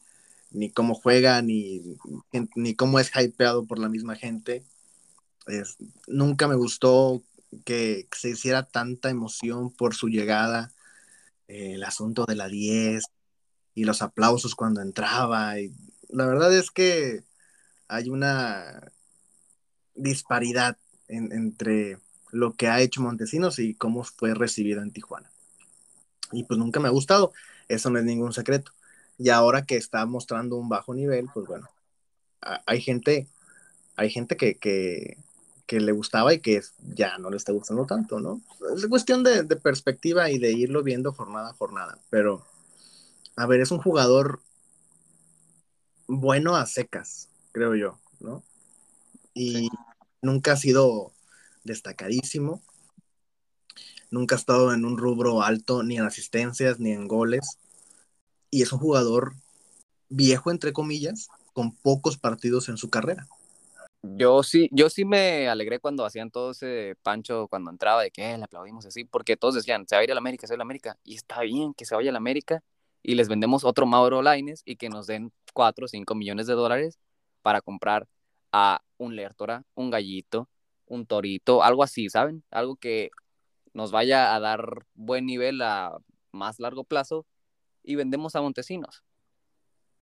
ni cómo juega ni, ni cómo es hypeado por la misma gente. Es- nunca me gustó que se hiciera tanta emoción por su llegada, eh, el asunto de la 10 y los aplausos cuando entraba. Y la verdad es que hay una disparidad en- entre lo que ha hecho Montesinos y cómo fue recibido en Tijuana. Y pues nunca me ha gustado, eso no es ningún secreto. Y ahora que está mostrando un bajo nivel, pues bueno, hay gente, hay gente que, que, que le gustaba y que ya no le está gustando tanto, ¿no? Es cuestión de, de perspectiva y de irlo viendo jornada a jornada. Pero, a ver, es un jugador bueno a secas, creo yo, ¿no? Y nunca ha sido destacadísimo. Nunca ha estado en un rubro alto, ni en asistencias, ni en goles. Y es un jugador viejo, entre comillas, con pocos partidos en su carrera. Yo sí, yo sí me alegré cuando hacían todo ese pancho, cuando entraba, de que "Eh, le aplaudimos así, porque todos decían, se va a ir a la América, se va a la América, y está bien que se vaya a la América, y les vendemos otro Mauro Laines y que nos den 4 o 5 millones de dólares para comprar a un Lertora, un Gallito, un Torito, algo así, ¿saben? Algo que nos vaya a dar buen nivel a más largo plazo y vendemos a Montesinos.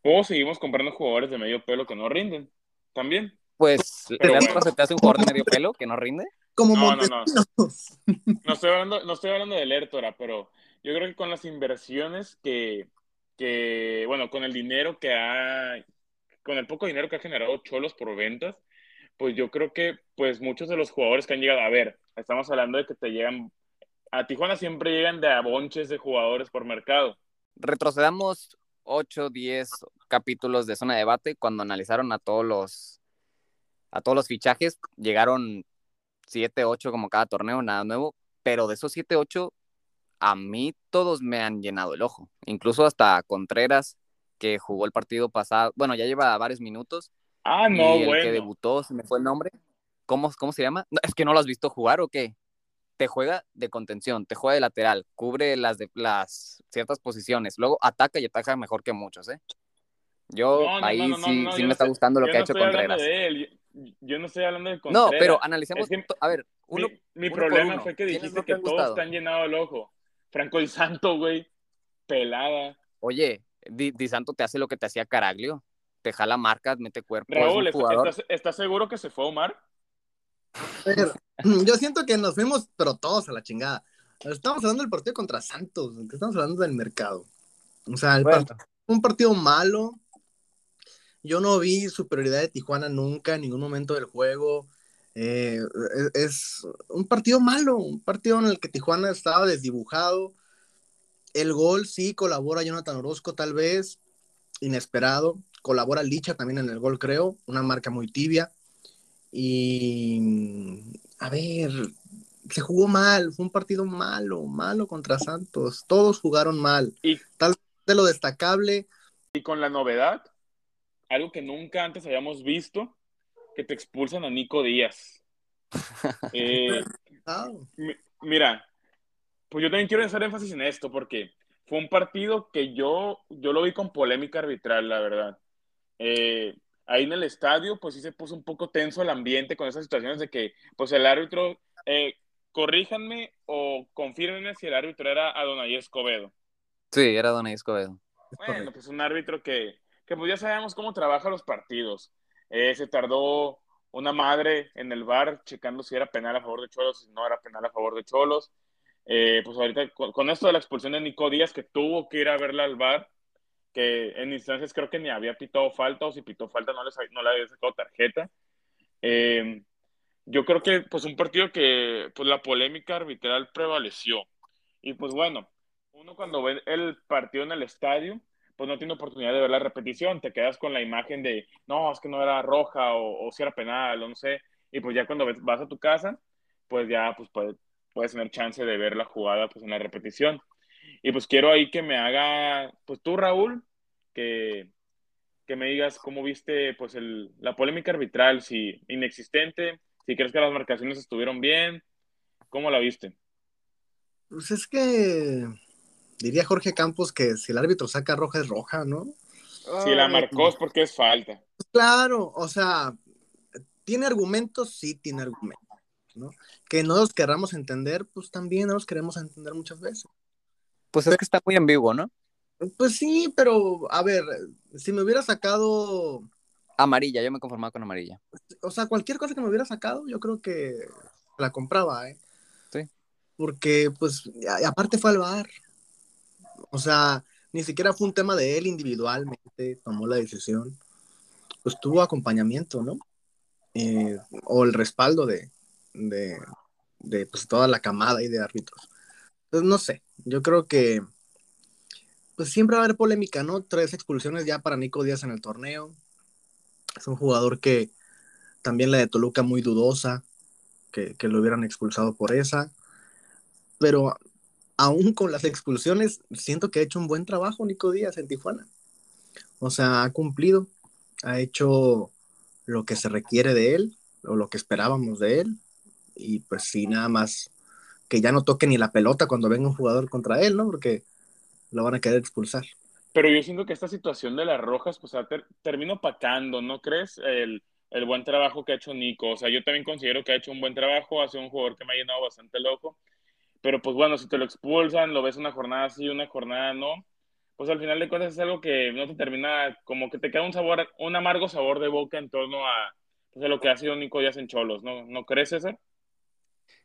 O seguimos comprando jugadores de medio pelo que no rinden. También. Pues, ¿Lertora bueno. se te hace un jugador de medio pelo que no rinde? Como No, no, no. No estoy hablando, no estoy hablando del Lertora, pero yo creo que con las inversiones que, que, bueno, con el dinero que ha, con el poco dinero que ha generado Cholos por ventas, pues yo creo que pues muchos de los jugadores que han llegado, a ver, estamos hablando de que te llegan, a Tijuana siempre llegan de abonches de jugadores por mercado. retrocedamos 8, 10 capítulos de zona de debate cuando analizaron a todos los a todos los fichajes, llegaron 7, 8 como cada torneo, nada nuevo, pero de esos 7, 8 a mí todos me han llenado el ojo, incluso hasta Contreras que jugó el partido pasado, bueno, ya lleva varios minutos Ah, no, y el bueno. que debutó, se me fue el nombre. ¿Cómo, cómo se llama? No, es que no lo has visto jugar o qué. Te juega de contención, te juega de lateral, cubre las, de, las ciertas posiciones, luego ataca y ataca mejor que muchos, ¿eh? Yo No, no, ahí sí, sí me está gustando lo que ha hecho Contreras. de él, yo, no estoy hablando de No, Contreras. pero analicemos, Es que to- a ver, uno, mi, mi uno por problema uno. fue que ¿Quiénes dijiste no te que todos gustado? te han llenado el ojo. Franco Di Santo, güey. Pelada. oye, Di, Di Santo te hace lo que te hacía Caraglio, te jala marcas, mete cuerpo, Raúl, es un ¿est- jugador. ¿estás, estás seguro que se fue Omar? Pero, yo siento que nos fuimos, pero todos a la chingada. Estamos hablando del partido contra Santos, que estamos hablando del mercado. O sea, el Bueno, part- un partido malo. Yo no vi superioridad de Tijuana nunca en ningún momento del juego. Eh, es, es un partido malo, un partido en el que Tijuana estaba desdibujado. El gol sí colabora Jonathan Orozco, tal vez, inesperado. Colabora Licha también en el gol, creo. Una marca muy tibia. Y a ver, se jugó mal, fue un partido malo, malo contra Santos. Todos jugaron mal. Y Tal vez de lo destacable, Y con la novedad, algo que nunca antes habíamos visto, que te expulsan a Nico Díaz. Eh, mi- mira, pues yo también quiero hacer énfasis en esto porque fue un partido que yo, yo lo vi con polémica arbitral, la verdad. Eh, ahí en el estadio, pues sí se puso un poco tenso el ambiente con esas situaciones de que, pues el árbitro, eh, corríjanme o confírmenme si el árbitro era Adonai Escobedo. Sí, era Don Escobedo. es Bueno, pues un árbitro que, que pues ya sabemos cómo trabaja los partidos. Eh, se tardó una madre en el bar checando si era penal a favor de Cholos, si no era penal a favor de Cholos. Eh, pues ahorita con, esto de la expulsión de Nico Díaz, que tuvo que ir a verla al bar, que en instancias creo que ni había pitado falta, o si pitó falta no, les, no le había sacado tarjeta. Eh, yo creo que pues un partido que pues la polémica arbitral prevaleció. Y pues bueno, uno cuando ve el partido en el estadio, pues no tiene oportunidad de ver la repetición, te quedas con la imagen de, no, es que no era roja o, o si era penal, o no sé, y pues ya cuando vas a tu casa, pues ya pues puedes, puedes tener chance de ver la jugada pues en la repetición. Y pues quiero ahí que me haga, pues tú Raúl, que, que me digas cómo viste pues el, la polémica arbitral, si inexistente, si crees que las marcaciones estuvieron bien, ¿cómo la viste? Pues es que diría Jorge Campos que si el árbitro saca roja es roja, ¿no? Si la marcó es porque es falta. Claro, o sea, tiene argumentos, sí tiene argumentos, ¿no? Que no los querramos entender, pues también no los queremos entender muchas veces. Pues es que está muy en vivo, ¿no? Pues sí, pero a ver, si me hubiera sacado, Amarilla, yo me conformaba con amarilla. o sea, cualquier cosa que me hubiera sacado, yo creo que la compraba, ¿eh? Sí. Porque, pues, y aparte fue al bar. O sea, ni siquiera fue un tema de él individualmente, tomó la decisión. Pues tuvo acompañamiento, ¿no? Eh, o el respaldo de, de, pues, toda la camada y de árbitros. Entonces, no sé, yo creo que pues siempre va a haber polémica, ¿no? Tres expulsiones ya para Nico Díaz en el torneo. Es un jugador que también la de Toluca muy dudosa, que, que lo hubieran expulsado por esa. Pero aún con las expulsiones, siento que ha hecho un buen trabajo Nico Díaz en Tijuana. O sea, ha cumplido, ha hecho lo que se requiere de él, o lo que esperábamos de él. Y pues sí, nada más que ya no toque ni la pelota cuando venga un jugador contra él, ¿no? Porque lo van a querer expulsar. Pero yo siento que esta situación de las rojas, pues ter- termina opacando, ¿no crees? El, el buen trabajo que ha hecho Nico. O sea, yo también considero que ha hecho un buen trabajo, ha sido un jugador que me ha llenado bastante el ojo. Pero pues bueno, si te lo expulsan, lo ves una jornada sí, una jornada no, pues al final de cuentas es algo que no te termina, como que te queda un sabor, un amargo sabor de boca en torno a, pues, lo que ha sido Nico Díaz en Cholos, ¿no? ¿No crees, César?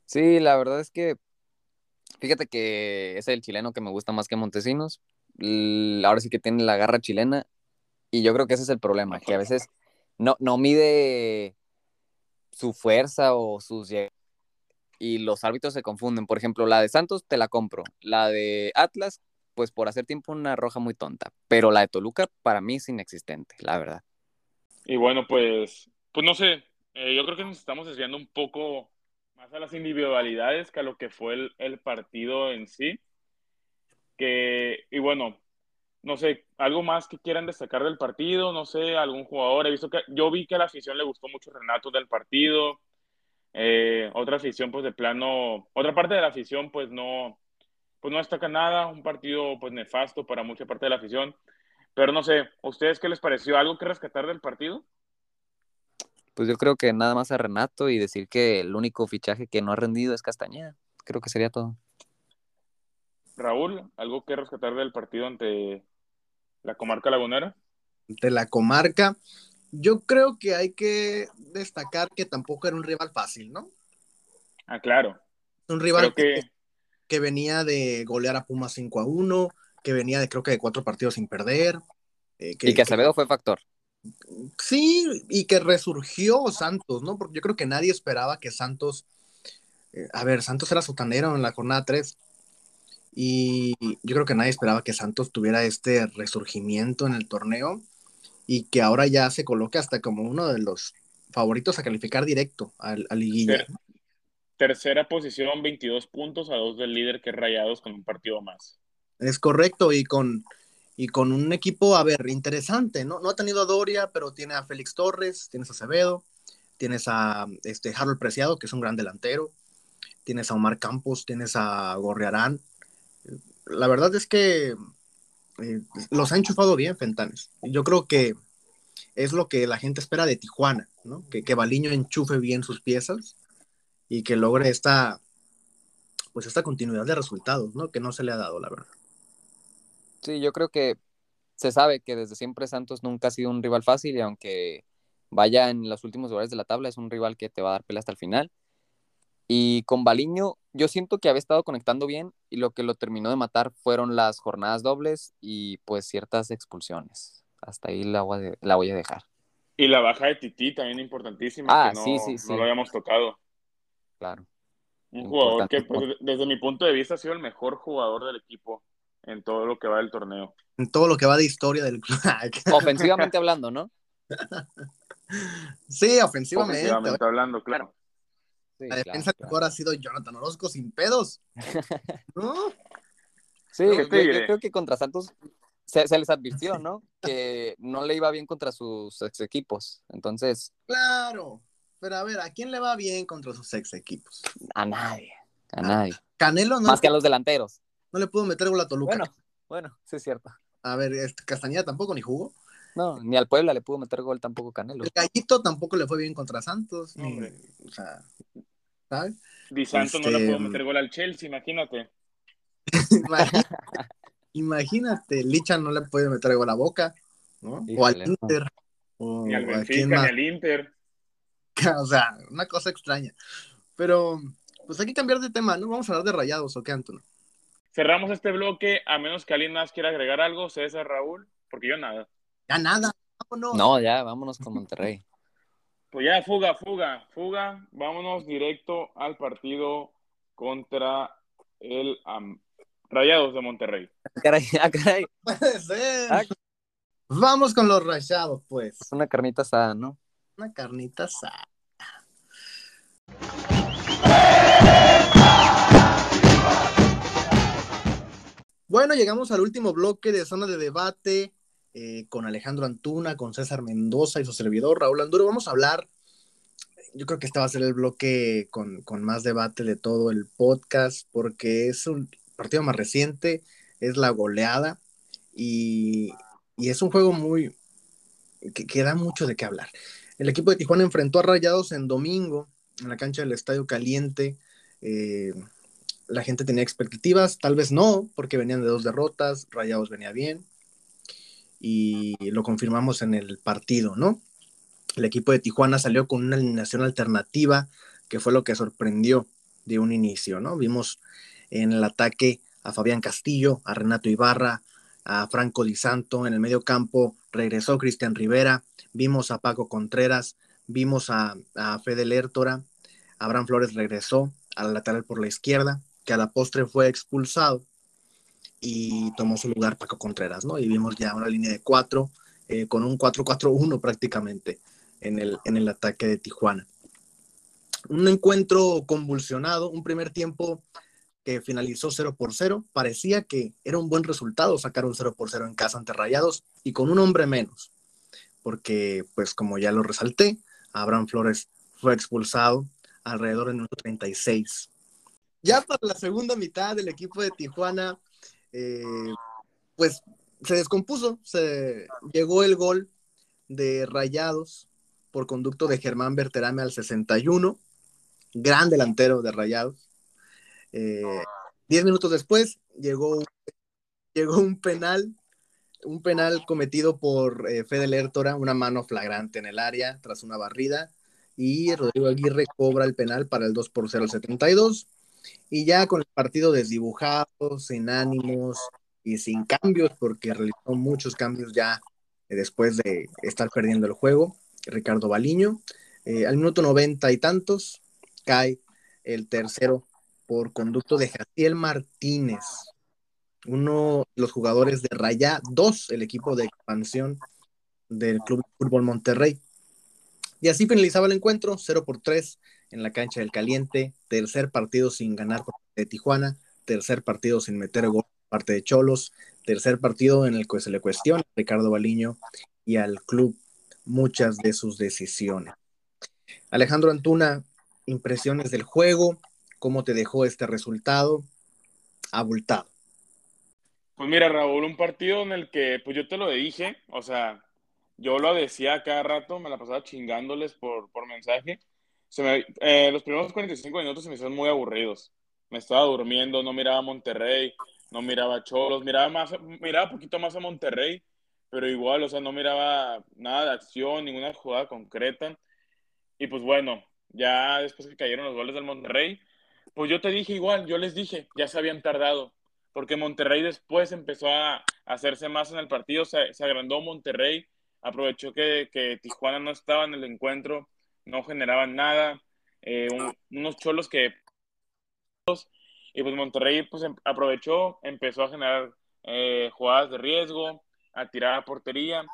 Sí, la verdad es que fíjate que es el chileno que me gusta más que Montesinos. Ahora sí que tiene la garra chilena y yo creo que ese es el problema, que a veces no, no mide su fuerza o sus lleg- y los árbitros se confunden. Por ejemplo, la de Santos te la compro, la de Atlas, pues por hacer tiempo una roja muy tonta, pero la de Toluca para mí es inexistente, la verdad. Y bueno, pues, pues no sé, eh, yo creo que nos estamos desviando un poco más a las individualidades que a lo que fue el, partido en sí. Que, y bueno, no sé, algo más que quieran destacar del partido, no sé, algún jugador. He visto que yo vi que a la afición le gustó mucho Renato del partido. Eh, otra afición, pues de plano, otra parte de la afición, pues no, pues no destaca nada. Un partido, pues nefasto para mucha parte de la afición. Pero no sé, ¿a ustedes qué les pareció? ¿Algo que rescatar del partido? Pues yo creo que nada más a Renato y decir que el único fichaje que no ha rendido es Castañeda. Creo que sería todo. Raúl, ¿algo que rescatar del partido ante la comarca lagunera? De la comarca, yo creo que hay que destacar que tampoco era un rival fácil, ¿no? Ah, claro. Un rival Creo que que, que venía de golear a Pumas 5 a 1, que venía de creo que de cuatro partidos sin perder. eh, Y que Acevedo fue factor. Sí, y que resurgió Santos, ¿no? Porque yo creo que nadie esperaba que Santos. eh, a ver, Santos era sotanero en la jornada 3. Y yo creo que nadie esperaba que Santos tuviera este resurgimiento en el torneo y que ahora ya se coloque hasta como uno de los favoritos a calificar directo al- a, Liguilla. ter- tercera posición, 22 puntos a dos del líder que es Rayados con un partido más. Es correcto, y con, y con un equipo, a ver, interesante, ¿no? No ha tenido a Doria, pero tiene a Félix Torres, tienes a Acevedo, tienes a este, Harold Preciado, que es un gran delantero, tienes a Omar Campos, tienes a Gorriarán. La verdad es que eh, los ha enchufado bien Fentanes. Yo creo que es lo que la gente espera de Tijuana, ¿no? Que, que Baliño enchufe bien sus piezas y que logre esta, pues esta continuidad de resultados, ¿no? Que no se le ha dado, la verdad. Sí, yo creo que se sabe que desde siempre Santos nunca ha sido un rival fácil y aunque vaya en los últimos lugares de la tabla, es un rival que te va a dar pelea hasta el final. Y con Baliño, yo siento que había estado conectando bien y lo que lo terminó de matar fueron las jornadas dobles y pues ciertas expulsiones. Hasta ahí la voy a, la voy a dejar. Y la baja de Titi también importantísima. Ah, que no, sí, sí, sí. No lo habíamos tocado. Claro. Un jugador que, pues, desde mi punto de vista, ha sido el mejor jugador del equipo en todo lo que va del torneo. En todo lo que va de historia del club. Ofensivamente hablando, ¿no? sí, ofensivamente. Ofensivamente hablando, claro. Sí, La defensa claro. mejor ha sido Jonathan Orozco sin pedos. ¿No? Sí, ¿Qué yo, creo que contra Santos se, se les advirtió, ¿no? Que no le iba bien contra sus ex equipos. Entonces, Claro. Pero a ver, ¿a quién le va bien contra sus ex equipos? a nadie, a nadie. Canelo no, Más que a los delanteros. no le pudo meter gol a Toluca. Bueno, bueno, sí es cierto. A ver, este, Castañeda tampoco ni jugó. No, ni al Puebla le pudo meter gol tampoco Canelo. El Gallito tampoco le fue bien contra Santos. ni- o sea, ¿sabes? Di Santo no Este, le pudo meter gol al Chelsea, imagínate. Imagínate, imagínate, Licha no le puede meter gol a Boca, ¿no? o al no. Inter. O Ni al Benfica, ni al Inter. O sea, una cosa extraña. Pero, pues hay que cambiar de tema, ¿no? Vamos a hablar de rayados, ¿o qué, Antonio? Cerramos este bloque, a menos que alguien más quiera agregar algo, César, Raúl, porque yo nada. Ya nada, vámonos. No, ya, vámonos con Monterrey. Pues ya, fuga, fuga, fuga. Vámonos directo al partido contra el Rayados de Monterrey. Ah, Caray, ah, caray. Puede ser. Ah. Vamos con los rayados, pues. Es una carnita asada, ¿no? Una carnita asada. Bueno, llegamos al último bloque de zona de debate eh, con Alejandro Antuna, con César Mendoza y su servidor Raúl Anduro. Vamos a hablar, yo creo que este va a ser el bloque con, con más debate de todo el podcast, porque es un partido más reciente, es la goleada y, y es un juego muy que, que da mucho de qué hablar. El equipo de Tijuana enfrentó a Rayados en domingo en la cancha del Estadio Caliente. Eh, la gente tenía expectativas, tal vez no, porque venían de dos derrotas, Rayados venía bien y lo confirmamos en el partido, ¿no? El equipo de Tijuana salió con una alineación alternativa que fue lo que sorprendió de un inicio, ¿no? Vimos en el ataque a Fabián Castillo, a Renato Ibarra, a Franco Di Santo, en el medio campo regresó Cristian Rivera, vimos a Paco Contreras, vimos a, a Fede Lertora, Abraham Flores regresó al lateral por la izquierda, que a la postre fue expulsado y tomó su lugar Paco Contreras, ¿no? Y vimos ya una línea de cuatro, eh, con un 4-4-1 prácticamente en el, en el ataque de Tijuana. Un encuentro convulsionado, un primer tiempo que finalizó 0 por 0. Parecía que era un buen resultado sacar un 0 por 0 en casa ante Rayados y con un hombre menos, porque, pues, como ya lo resalté, Abraham Flores fue expulsado alrededor del minuto 36. Ya para la segunda mitad del equipo de Tijuana, eh, pues se descompuso, se llegó el gol de Rayados por conducto de Germán Berterame al 61, gran delantero de Rayados. Eh, diez minutos después llegó, llegó un penal, un penal cometido por eh, Fede una mano flagrante en el área tras una barrida, y Rodrigo Aguirre cobra el penal para el 2 por 0 al 72. Y ya con el partido desdibujado, sin ánimos y sin cambios, porque realizó muchos cambios ya eh, después de estar perdiendo el juego, Ricardo Baliño. Eh, al minuto noventa y tantos cae el tercero por conducto de Jaciel Martínez, uno de los jugadores de Raya 2, el equipo de expansión del Club Fútbol Monterrey. Y así finalizaba el encuentro, 0 por 3 en la cancha del Caliente, tercer partido sin ganar por parte de Tijuana, tercer partido sin meter gol por parte de Cholos, tercer partido en el que se le cuestiona a Ricardo Baliño y al club muchas de sus decisiones. Alejandro Antuna, impresiones del juego, cómo te dejó este resultado abultado. Pues mira, Raúl, un partido en el que, pues yo te lo dije, o sea, yo lo decía cada rato, me la pasaba chingándoles por, por mensaje. Se eh, los primeros 45 minutos se me hicieron muy aburridos. Me estaba durmiendo, no miraba a Monterrey, no miraba a Cholos, miraba más, miraba poquito más a Monterrey, pero igual, o sea, no miraba nada de acción, ninguna jugada concreta. Y pues bueno, ya después que cayeron los goles del Monterrey, pues yo te dije igual, yo les dije, ya se habían tardado, porque Monterrey después empezó a hacerse más en el partido, se, agrandó Monterrey, aprovechó que, que, Tijuana no estaba en el encuentro, no generaban nada, eh, unos cholos que... Y pues Monterrey pues em, aprovechó, empezó a generar eh, jugadas de riesgo, a tirar a portería,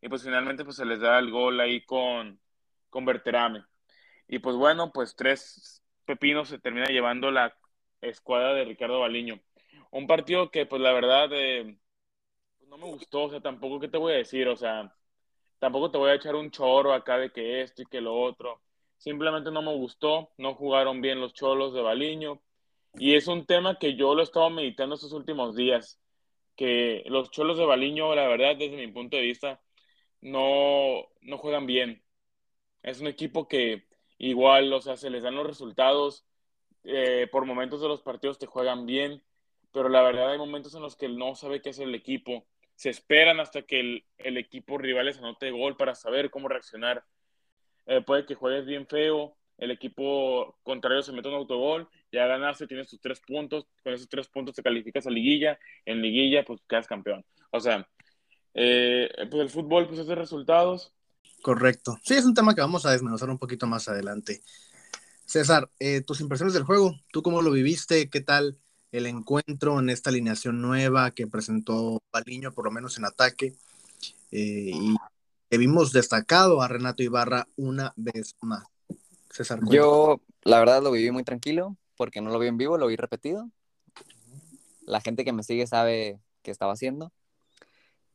y pues finalmente pues se les da el gol ahí con, con Berterame. Y pues bueno, pues tres pepinos se termina llevando la escuadra de Ricardo Baliño. Un partido que pues la verdad eh, no me gustó, o sea, tampoco, ¿qué te voy a decir? O sea, tampoco te voy a echar un choro acá de que esto y que lo otro. Simplemente no me gustó, no jugaron bien los cholos de Baliño. Y es un tema que yo lo he estado meditando estos últimos días, que los cholos de Baliño, la verdad, desde mi punto de vista, no, no juegan bien. Es un equipo que igual, o sea, se les dan los resultados, eh, por momentos de los partidos te juegan bien, pero la verdad hay momentos en los que no sabe qué hacer el equipo, se esperan hasta que el, el equipo rivales anote gol para saber cómo reaccionar. Eh, puede que juegues bien feo, el equipo contrario se mete un autogol, ya ganaste, tienes tus tres puntos, con esos tres puntos te calificas a liguilla, en liguilla pues quedas campeón. O sea, eh, pues el fútbol pues es de resultados, Correcto. Sí, es un tema que vamos a desmenuzar un poquito más adelante. César, eh, tus impresiones del juego, ¿tú cómo lo viviste? ¿Qué tal el encuentro en esta alineación nueva que presentó Baliño, por lo menos en ataque? Eh, y que vimos destacado a Renato Ibarra una vez más. César. Yo, la verdad, lo viví muy tranquilo porque no lo vi en vivo, lo vi repetido. La gente que me sigue sabe qué estaba haciendo.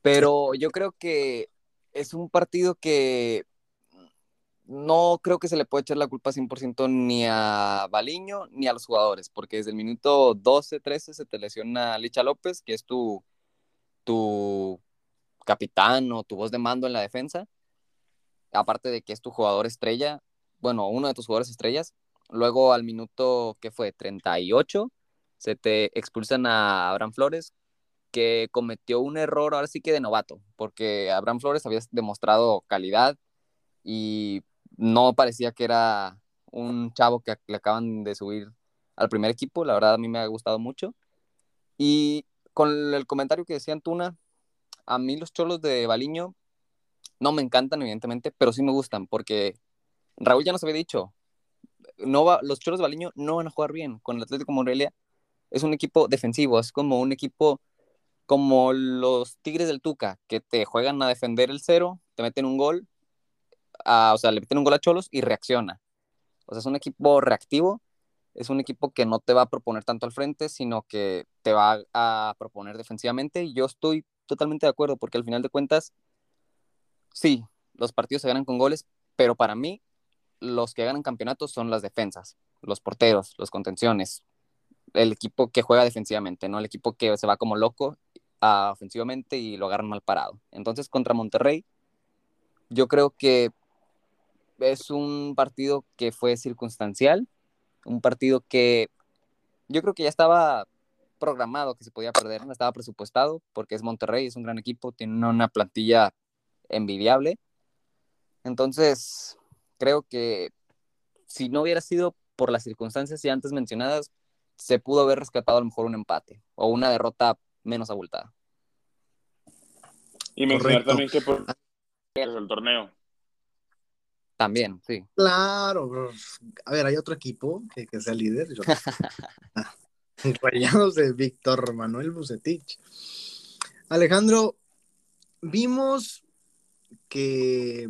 Pero yo creo que es un partido que no creo que se le pueda echar la culpa 100% ni a Baliño ni a los jugadores, porque desde el minuto 12, 13 se te lesiona Licha López, que es tu, tu capitán o tu voz de mando en la defensa, aparte de que es tu jugador estrella, bueno, uno de tus jugadores estrellas. Luego al minuto, ¿qué fue? 38, se te expulsan a Abraham Flores, que cometió un error ahora sí que de novato, porque Abraham Flores había demostrado calidad y no parecía que era un chavo que le acaban de subir al primer equipo, la verdad a mí me ha gustado mucho. Y con el comentario que decía Antuna, a mí los cholos de Baliño no me encantan, evidentemente, pero sí me gustan, porque Raúl ya nos había dicho, no va, los cholos de Baliño no van a jugar bien. Con el Atlético Morelia es un equipo defensivo, es como un equipo como los Tigres del Tuca, que te juegan a defender el cero, te meten un gol, o sea, le meten un gol a Cholos y reacciona. O sea, es un equipo reactivo, es un equipo que no te va a proponer tanto al frente, sino que te va a proponer defensivamente. Yo estoy totalmente de acuerdo, porque al final de cuentas, sí, los partidos se ganan con goles, pero para mí, los que ganan campeonatos son las defensas, los porteros, los contenciones, el equipo que juega defensivamente, no el equipo que se va como loco ofensivamente y lo agarran mal parado. Entonces, contra Monterrey, yo creo que es un partido que fue circunstancial, un partido que yo creo que ya estaba programado que se podía perder, no estaba presupuestado, porque es Monterrey, es un gran equipo, tiene una plantilla envidiable. Entonces, creo que si no hubiera sido por las circunstancias ya antes mencionadas, se pudo haber rescatado a lo mejor un empate o una derrota menos abultada. Y mencionar también que por el torneo. También, sí. Claro, a ver, hay otro equipo que, que sea líder. Rayados de Víctor Manuel Bucetich. Alejandro, vimos que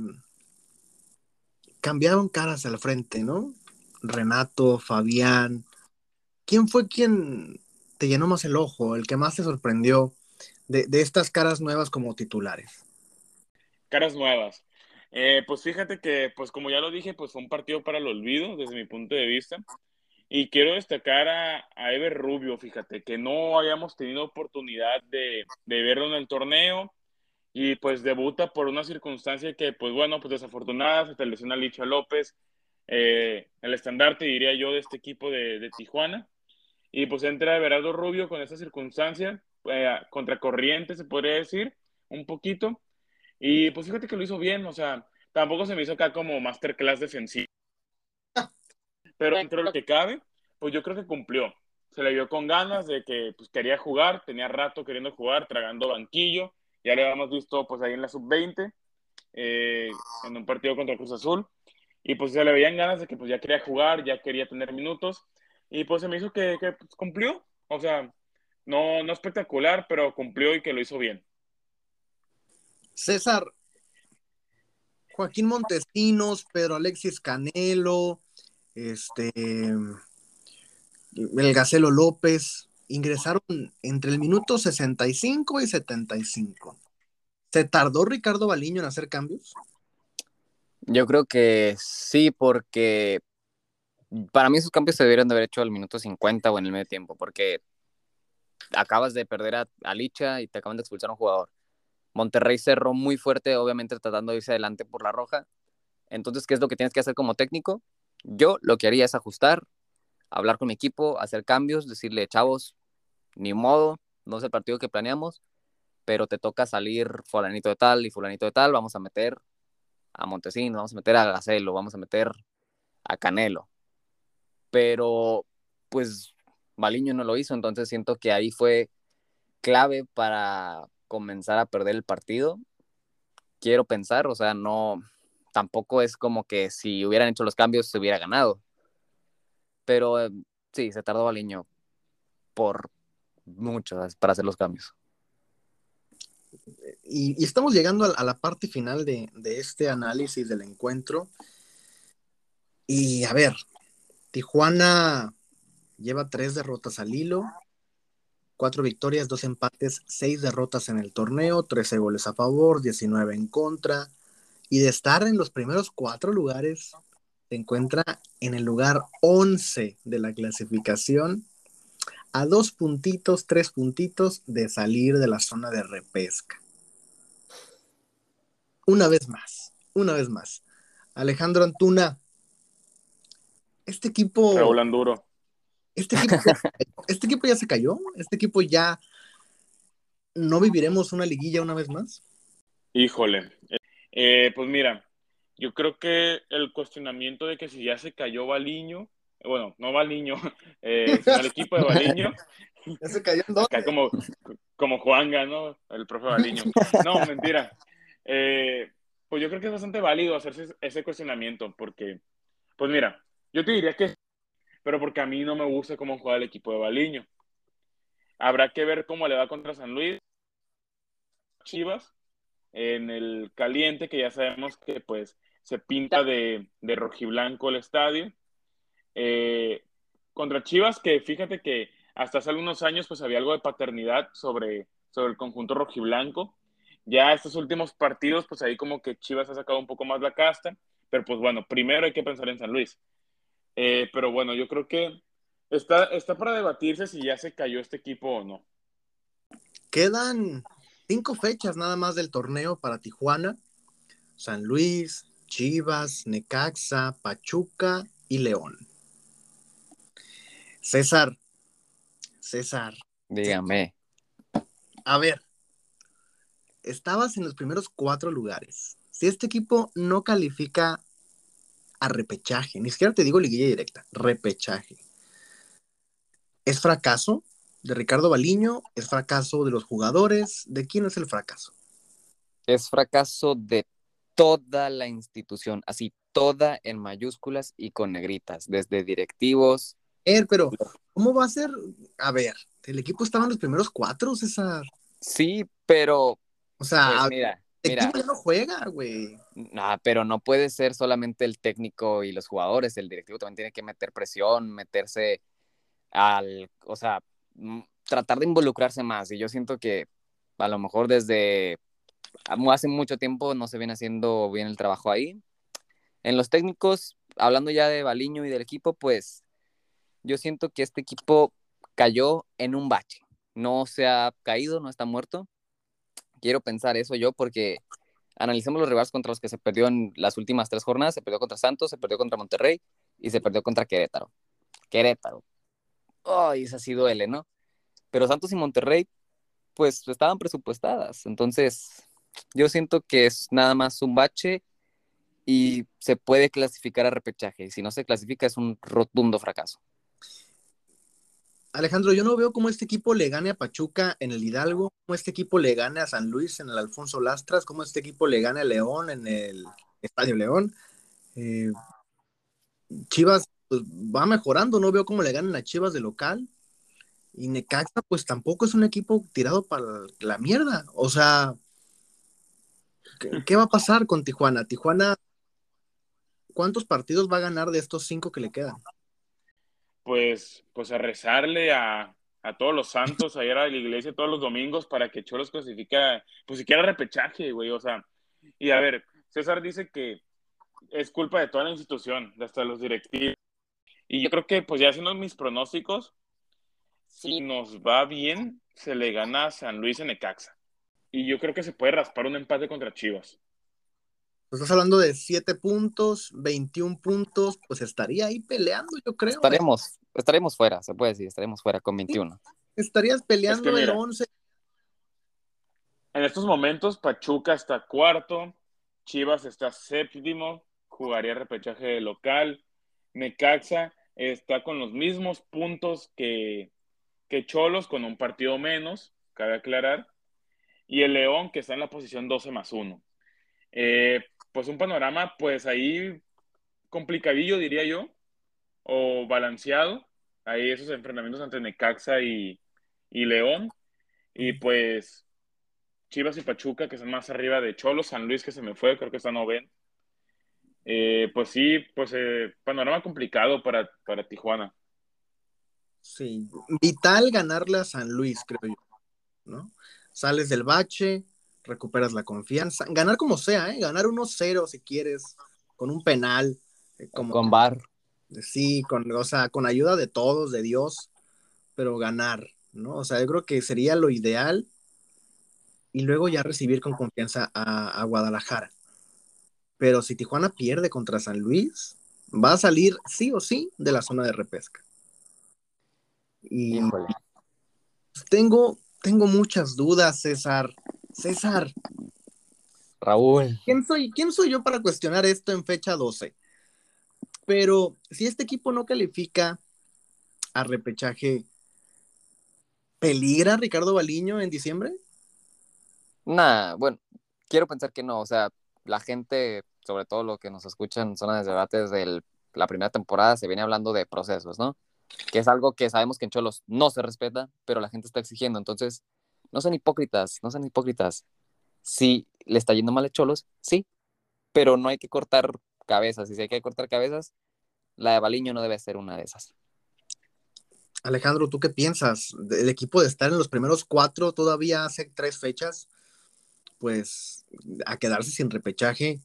cambiaron caras al frente, ¿no? Renato, Fabián. ¿Quién fue quien te llenó más el ojo, el que más te sorprendió de, de estas caras nuevas como titulares? Caras nuevas. Eh, pues fíjate que, pues como ya lo dije, pues fue un partido para el olvido desde mi punto de vista. Y quiero destacar a, a Ever Rubio, fíjate, que no habíamos tenido oportunidad de, de verlo en el torneo y pues debuta por una circunstancia que, pues bueno, pues desafortunada, se te lesiona Licha López, eh, el estandarte, diría yo, de este equipo de, de Tijuana. Y pues entra Everardo Rubio con esa circunstancia, eh, contracorriente, se podría decir, un poquito. Y pues fíjate que lo hizo bien, o sea, tampoco se me hizo acá como masterclass defensivo. Pero dentro de lo que cabe, pues yo creo que cumplió. Se le vio con ganas de que pues, quería jugar, tenía rato queriendo jugar, tragando banquillo. Ya lo habíamos visto pues ahí en la sub-20, eh, en un partido contra Cruz Azul. Y pues se le veían ganas de que pues ya quería jugar, ya quería tener minutos. Y pues se me hizo que, que pues, cumplió. O sea, no, no espectacular, pero cumplió y que lo hizo bien. César, Joaquín Montesinos, Pedro Alexis Canelo, este, el Gacelo López, ingresaron entre el minuto 65 y 75. ¿Se tardó Ricardo Baliño en hacer cambios? Yo creo que sí, porque para mí esos cambios se debieron de haber hecho al minuto 50 o en el medio tiempo, porque acabas de perder a, a Licha y te acaban de expulsar a un jugador. Monterrey cerró muy fuerte, obviamente tratando de irse adelante por la roja. Entonces, ¿qué es lo que tienes que hacer como técnico? Yo lo que haría es ajustar, hablar con mi equipo, hacer cambios, decirle, chavos, ni modo, no es el partido que planeamos, pero te toca salir fulanito de tal y fulanito de tal, vamos a meter a Montesino, vamos a meter a Gacelo, vamos a meter a Canelo. Pero, pues, Baliño no lo hizo, entonces siento que ahí fue clave para, comenzar a perder el partido. Quiero pensar, o sea, no, tampoco es como que si hubieran hecho los cambios se hubiera ganado. Pero eh, sí, se tardó Baliño por mucho para hacer los cambios. Y, y estamos llegando a, a, la parte final de, de este análisis del encuentro. Y a ver, Tijuana lleva tres derrotas al hilo, cuatro victorias, dos empates, seis derrotas en el torneo, 13 goles a favor, 19 en contra. Y de estar en los primeros cuatro lugares, se encuentra en el lugar 11 de la clasificación, a dos puntitos, tres puntitos de salir de la zona de repesca. Una vez más, una vez más. Alejandro Antuna, este equipo... Este equipo, este equipo ya se cayó, este equipo ya no viviremos una liguilla una vez más. Híjole, eh, pues mira, yo creo que el cuestionamiento de que si ya se cayó Baliño, bueno, no Baliño, eh, sino el equipo de Baliño. ¿Ya se cayó en dónde? Como, como Juanga, ¿no? El profe Baliño. No, mentira. Eh, pues yo creo que es bastante válido hacerse ese cuestionamiento, porque, pues mira, yo te diría que pero porque a mí no me gusta cómo juega el equipo de Baliño. Habrá que ver cómo le va contra San Luis. Chivas, en el caliente, que ya sabemos que pues se pinta de, rojiblanco el estadio. Eh, contra Chivas, que fíjate que hasta hace algunos años pues había algo de paternidad sobre, sobre el conjunto rojiblanco. Ya estos últimos partidos, pues ahí como que Chivas ha sacado un poco más la casta, pero pues bueno, primero hay que pensar en San Luis. Eh, pero bueno, yo creo que está, está para debatirse si ya se cayó este equipo o no. Quedan cinco fechas nada más del torneo para Tijuana, San Luis, Chivas, Necaxa, Pachuca y León. César, César. Dígame. A ver, estabas en los primeros cuatro lugares. Si este equipo no califica a repechaje, ni siquiera te digo liguilla directa, repechaje. ¿Es fracaso de Ricardo Baliño? ¿Es fracaso de los jugadores? ¿De quién es el fracaso? Es fracaso de toda la institución, así toda en mayúsculas y con negritas, desde directivos. Eh, pero, ¿cómo va a ser? A ver, el equipo estaba en los primeros cuatro, César. Sí, pero. O sea, pues mira, el mira. equipo ya no juega, güey. No, pero no puede ser solamente el técnico y los jugadores, el directivo también tiene que meter presión, meterse al, o sea, tratar de involucrarse más. Y yo siento que A lo mejor desde hace mucho tiempo no se viene haciendo bien el trabajo ahí. En los técnicos, hablando ya de Baliño y del equipo, pues yo siento que este equipo cayó en un bache. No se ha caído, no está muerto. Quiero pensar eso yo porque analicemos los rivales contra los que se perdió en las últimas tres jornadas. Se perdió contra Santos, se perdió contra Monterrey y se perdió contra Querétaro. Querétaro. Ay, esa sí duele, ¿no? Pero Santos y Monterrey, pues estaban presupuestadas. Entonces, yo siento que es nada más un bache y se puede clasificar a repechaje. Si no se clasifica, es un rotundo fracaso. Alejandro, yo no veo cómo este equipo le gane a Pachuca en el Hidalgo, cómo este equipo le gane a San Luis en el Alfonso Lastras, cómo este equipo le gane a León en el Estadio León. Eh, Chivas pues, va mejorando, no veo cómo le ganen a Chivas de local. Y Necaxa, pues tampoco es un equipo tirado para la mierda. O sea, ¿qué, va a pasar con Tijuana? Tijuana, ¿cuántos partidos va a ganar de estos cinco que le quedan? Pues, pues a rezarle a, todos los santos, a ir a la iglesia todos los domingos para que Cholos clasifique, pues siquiera repechaje, güey, o sea, y a ver, César dice que es culpa de toda la institución, de hasta los directivos, y yo creo que, pues ya haciendo mis pronósticos, si nos va bien, se le gana a San Luis en Ecaxa, y yo creo que se puede raspar un empate contra Chivas. Pues estás hablando de 7 puntos, 21 puntos, pues estaría ahí peleando, yo creo. Estaremos, estaremos fuera, se puede decir, estaremos fuera con 21. estarías peleando el 11. En estos momentos, Pachuca está cuarto, Chivas está séptimo, jugaría repechaje de local, Necaxa está con los mismos puntos que, que Cholos, con un partido menos, cabe aclarar, y el León, que está en la posición 12 más 1. Eh, pues un panorama, pues ahí complicadillo, diría yo, o balanceado. Ahí esos enfrentamientos entre Necaxa y, León. Y pues Chivas y Pachuca, que son más arriba de Cholo, San Luis, que se me fue, creo que está noveno. Eh, pues sí, pues eh, panorama complicado para, para Tijuana. Sí, vital ganarle a San Luis, creo yo, ¿no? Sales del bache, recuperas la confianza. Ganar como sea, ¿eh? Ganar 1-0 si quieres, con un penal. Eh, como, con bar. Sí, con, o sea, con ayuda de todos, de Dios, pero ganar, ¿no? O sea, yo creo que sería lo ideal y luego ya recibir con confianza a, Guadalajara. Pero si Tijuana pierde contra San Luis, va a salir sí o sí de la zona de repesca. Y tengo, tengo muchas dudas, César. César. Raúl. ¿Quién soy, ¿Quién soy yo para cuestionar esto en fecha 12? Pero si este equipo no califica a repechaje, ¿peligra Ricardo Baliño en diciembre? Nah, bueno, quiero pensar que no. O sea, la gente, sobre todo lo que nos escuchan en zonas de debate desde la primera temporada, se viene hablando de procesos, ¿no? Que es algo que sabemos que en Cholos no se respeta, pero la gente está exigiendo. Entonces, no sean hipócritas, no sean hipócritas. Si le está yendo mal a Cholos, sí, pero no hay que cortar cabezas. Y si hay que cortar cabezas, la de Baliño no debe ser una de esas. Alejandro, ¿tú qué piensas? El equipo de estar en los primeros cuatro todavía hace tres fechas, pues a quedarse sin repechaje,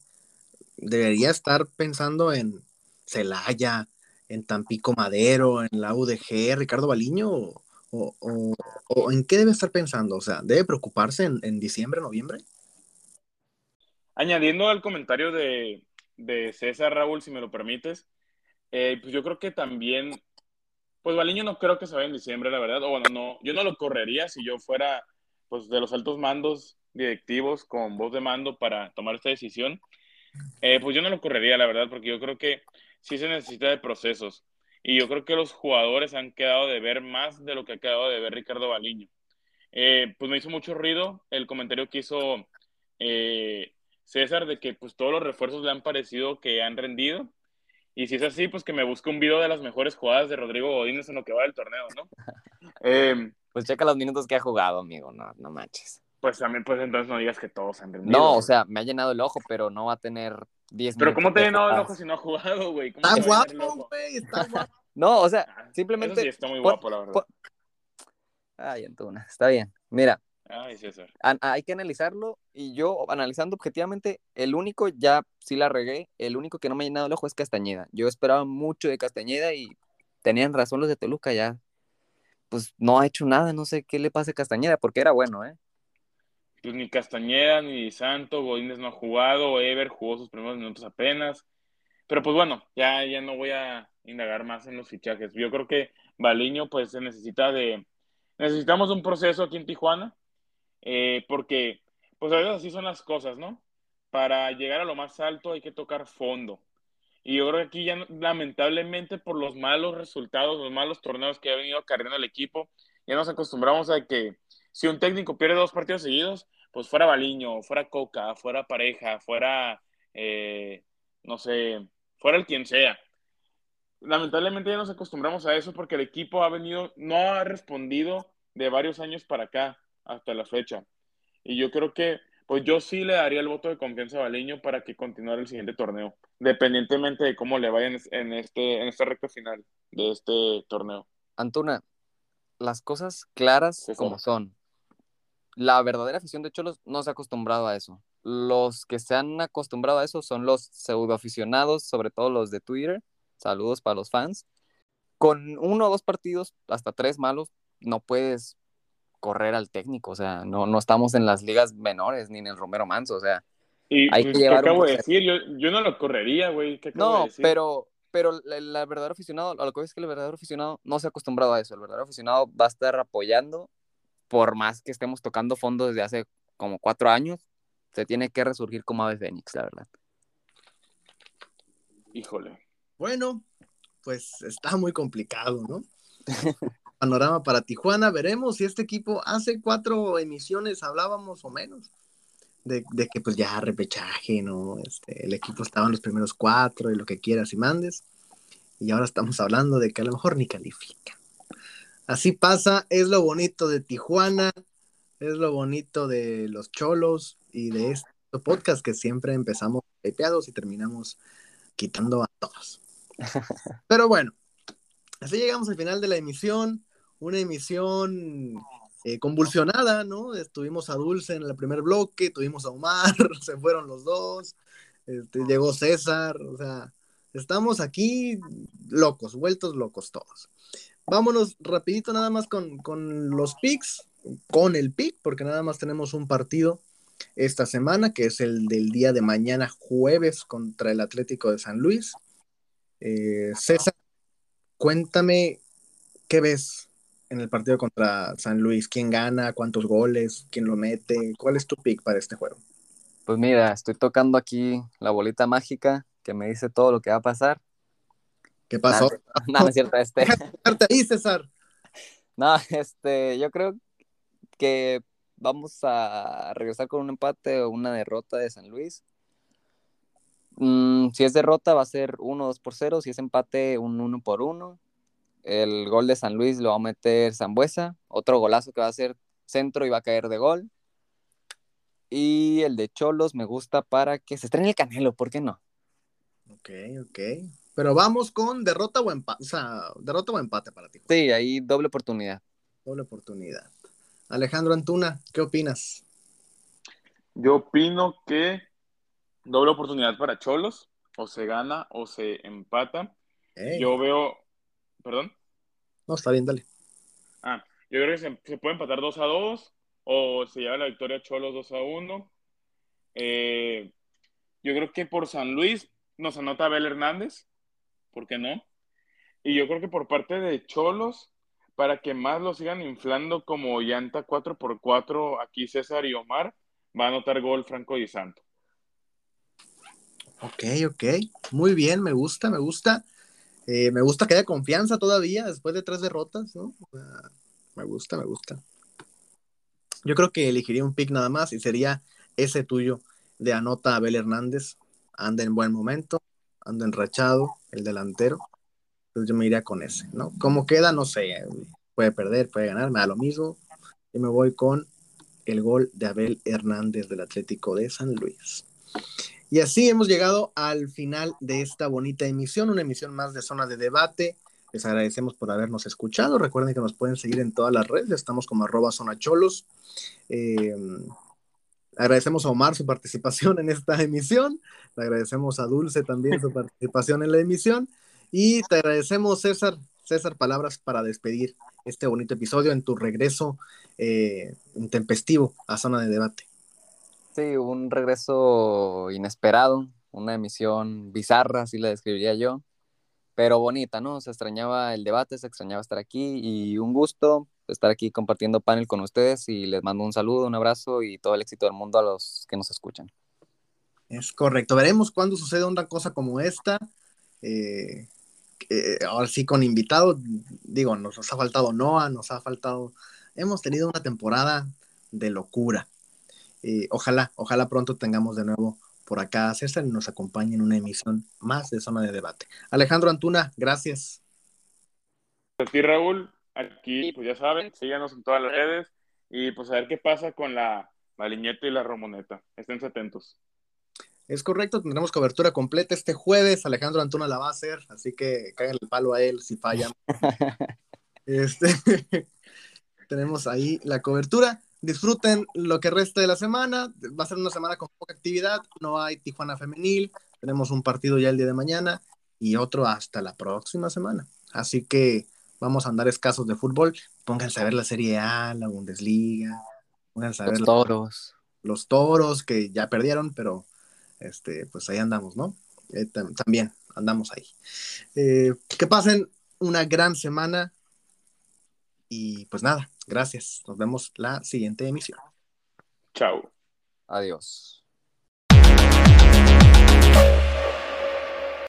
debería estar pensando en Celaya, en Tampico Madero, en la UDG, Ricardo Baliño, o, en qué debe estar pensando? O sea, ¿debe preocuparse en, diciembre, noviembre? Añadiendo al comentario de, César Raúl, si me lo permites, eh, pues yo creo que también, pues Baliño no creo que se vaya en diciembre, la verdad, o bueno, no, yo no lo correría si yo fuera pues de los altos mandos directivos con voz de mando para tomar esta decisión, eh, pues yo no lo correría, la verdad, porque yo creo que sí se necesita de procesos. Y yo creo que los jugadores han quedado de ver más de lo que ha quedado de ver Ricardo Baliño. Eh, pues me hizo mucho ruido el comentario que hizo eh, César de que pues todos los refuerzos le han parecido que han rendido. Y si es así, pues que me busque un video de las mejores jugadas de Rodrigo Godínez en lo que va del torneo, ¿no? Em, pues checa los minutos que ha jugado, amigo, no, no manches. Pues también, pues entonces no digas que todos han rendido. No, o sea, me ha llenado el ojo, pero no va a tener pero ¿cómo te llenó el ojo si no ha jugado, güey? Está guapo, güey, está guapo. no, o sea, ah, simplemente. sí está muy guapo, la verdad. Ay, Antuna, está bien. Mira, Ay, César. Hay que analizarlo y yo analizando objetivamente, el único, ya sí la regué, el único que no me ha llenado el ojo es Castañeda. Yo esperaba mucho de Castañeda y tenían razón los de Toluca ya. Pues no ha hecho nada, no sé qué le pasa a Castañeda, porque era bueno, ¿eh? Pues ni Castañeda, ni Santo, Godínez no ha jugado, Ever jugó sus primeros minutos apenas. Pero pues bueno, ya, ya no voy a indagar más en los fichajes. Yo creo que Baliño pues se necesita de... Necesitamos un proceso aquí en Tijuana, eh, porque pues a veces así son las cosas, ¿no? Para llegar a lo más alto hay que tocar fondo. Y yo creo que aquí ya lamentablemente por los malos resultados, los malos torneos que ha venido acarreando el equipo, ya nos acostumbramos a que si un técnico pierde dos partidos seguidos, pues fuera Baliño, fuera Coca, fuera Pareja, fuera, eh, no sé, fuera el quien sea. Lamentablemente ya nos acostumbramos a eso porque el equipo ha venido, no ha respondido de varios años para acá hasta la fecha. Y yo creo que, pues yo sí le daría el voto de confianza a Baliño para que continuara el siguiente torneo, dependientemente de cómo le vaya en, este, en esta recta final de este torneo. Antuna, las cosas claras Sí, como son. La verdadera afición de Cholos no se ha acostumbrado a eso. Los que se han acostumbrado a eso son los pseudoaficionados, sobre todo los de Twitter. Saludos para los fans. Con uno o dos partidos, hasta tres malos, no puedes correr al técnico. O sea, no, no estamos en las ligas menores ni en el Romero Manso. O sea, Y Hay pues, que ¿qué llevar un acabo de proceso. decir? Yo, yo no lo correría, güey. ¿Qué acabo de No, decir? pero, pero el, verdadero aficionado, a lo que es que el verdadero aficionado no se ha acostumbrado a eso. El verdadero aficionado va a estar apoyando, por más que estemos tocando fondo desde hace como cuatro años, se tiene que resurgir como ave fénix, la verdad. Híjole. Bueno, pues está muy complicado, ¿no? Panorama para Tijuana, veremos si este equipo hace cuatro emisiones hablábamos o menos de, de que pues ya repechaje, ¿no? Este, el equipo estaba en los primeros cuatro y lo que quieras y mandes. Y ahora estamos hablando de que a lo mejor ni califica. Así pasa, es lo bonito de Tijuana, es lo bonito de los cholos y de este podcast que siempre empezamos pepeados y terminamos quitando a todos. Pero bueno, así llegamos al final de la emisión, una emisión eh, convulsionada, ¿no? Estuvimos a Dulce en el primer bloque, tuvimos a Omar, se fueron los dos, este, llegó César, o sea, estamos aquí locos, vueltos locos todos. Vámonos rapidito nada más con, con los picks, con el pick, porque nada más tenemos un partido esta semana, que es el del día de mañana jueves contra el Atlético de San Luis. Eh, César, cuéntame qué ves en el partido contra San Luis, quién gana, cuántos goles, quién lo mete, cuál es tu pick para este juego. Pues mira, estoy tocando aquí la bolita mágica que me dice todo lo que va a pasar. ¿Qué pasó? No, no es cierto, este. Ahí, César. No, este, yo creo que vamos a regresar con un empate o una derrota de San Luis. Mm, si es derrota va a ser 1-2 por 0, si es empate un 1 por 1. El gol de San Luis lo va a meter Zambuesa, otro golazo que va a ser centro y va a caer de gol. Y el de Cholos me gusta para que se estrene el Canelo, ¿por qué no? Ok, ok. Pero vamos con derrota o empate, o sea, derrota o empate para ti. Sí, ahí doble oportunidad. Doble oportunidad. Alejandro Antuna, ¿qué opinas? Yo opino que doble oportunidad para Cholos, o se gana o se empata. Yo veo, perdón, No, está bien, dale. ah, yo creo que se, se puede empatar 2 a 2 o se lleva la victoria Cholos 2 a 1. Eh, yo creo que por San Luis nos anota Abel Hernández, ¿por qué no? Y yo creo que por parte de Cholos, para que más lo sigan inflando como llanta 4x4, aquí César y Omar, va a anotar gol Franco Di Santo. Ok, ok. Muy bien, me gusta, me gusta. Eh, me gusta que haya confianza todavía después de tres derrotas, ¿no? Me gusta, me gusta. Yo creo que elegiría un pick nada más y sería ese tuyo de anota Abel Hernández. Anda en buen momento, anda enrachado, el delantero. Entonces yo me iría con ese, ¿no? Como queda, no sé. Puede perder, puede ganar, me da lo mismo. Yo me voy con el gol de Abel Hernández del Atlético de San Luis. Y así hemos llegado al final de esta bonita emisión, una emisión más de zona de debate. Les agradecemos por habernos escuchado. Recuerden que nos pueden seguir en todas las redes. Estamos como arroba zonacholos. Eh, agradecemos a Omar su participación en esta emisión. Le agradecemos a Dulce también su participación en la emisión. Y te agradecemos, César, César, palabras para despedir este bonito episodio en tu regreso eh, intempestivo a zona de debate. Sí, un regreso inesperado, una emisión bizarra, así la describiría yo, pero bonita, ¿no? Se extrañaba el debate, se extrañaba estar aquí y un gusto estar aquí compartiendo panel con ustedes y les mando un saludo, un abrazo y todo el éxito del mundo a los que nos escuchan. Es correcto. Veremos cuándo sucede una cosa como esta. Eh, ahora sí, con invitados, digo, nos, ha faltado Noah, nos ha faltado. Hemos tenido una temporada de locura. Eh, ojalá, ojalá pronto tengamos de nuevo por acá César y nos acompañe en una emisión más de Zona de Debate. Alejandro Antuna, gracias. A ti, Raúl. Aquí, pues ya saben, síganos en todas las redes y pues a ver qué pasa con la Maliñeta y la Romoneta. Estén atentos. Es correcto, tendremos cobertura completa este jueves. Alejandro Antuna la va a hacer, así que caigan el palo a él si fallan. este, tenemos ahí la cobertura disfruten lo que resta de la semana. Va a ser una semana con poca actividad. No hay Tijuana Femenil. Tenemos un partido ya el día de mañana y otro hasta la próxima semana. Así que vamos a andar escasos de fútbol. Pónganse a ver la Serie A, la Bundesliga. Pónganse a los ver toros. Los, toros que ya perdieron, pero este, pues ahí andamos, ¿no? Eh, también andamos ahí. Eh, que pasen una gran semana y pues nada, gracias. Nos vemos la siguiente emisión. Chao. Adiós.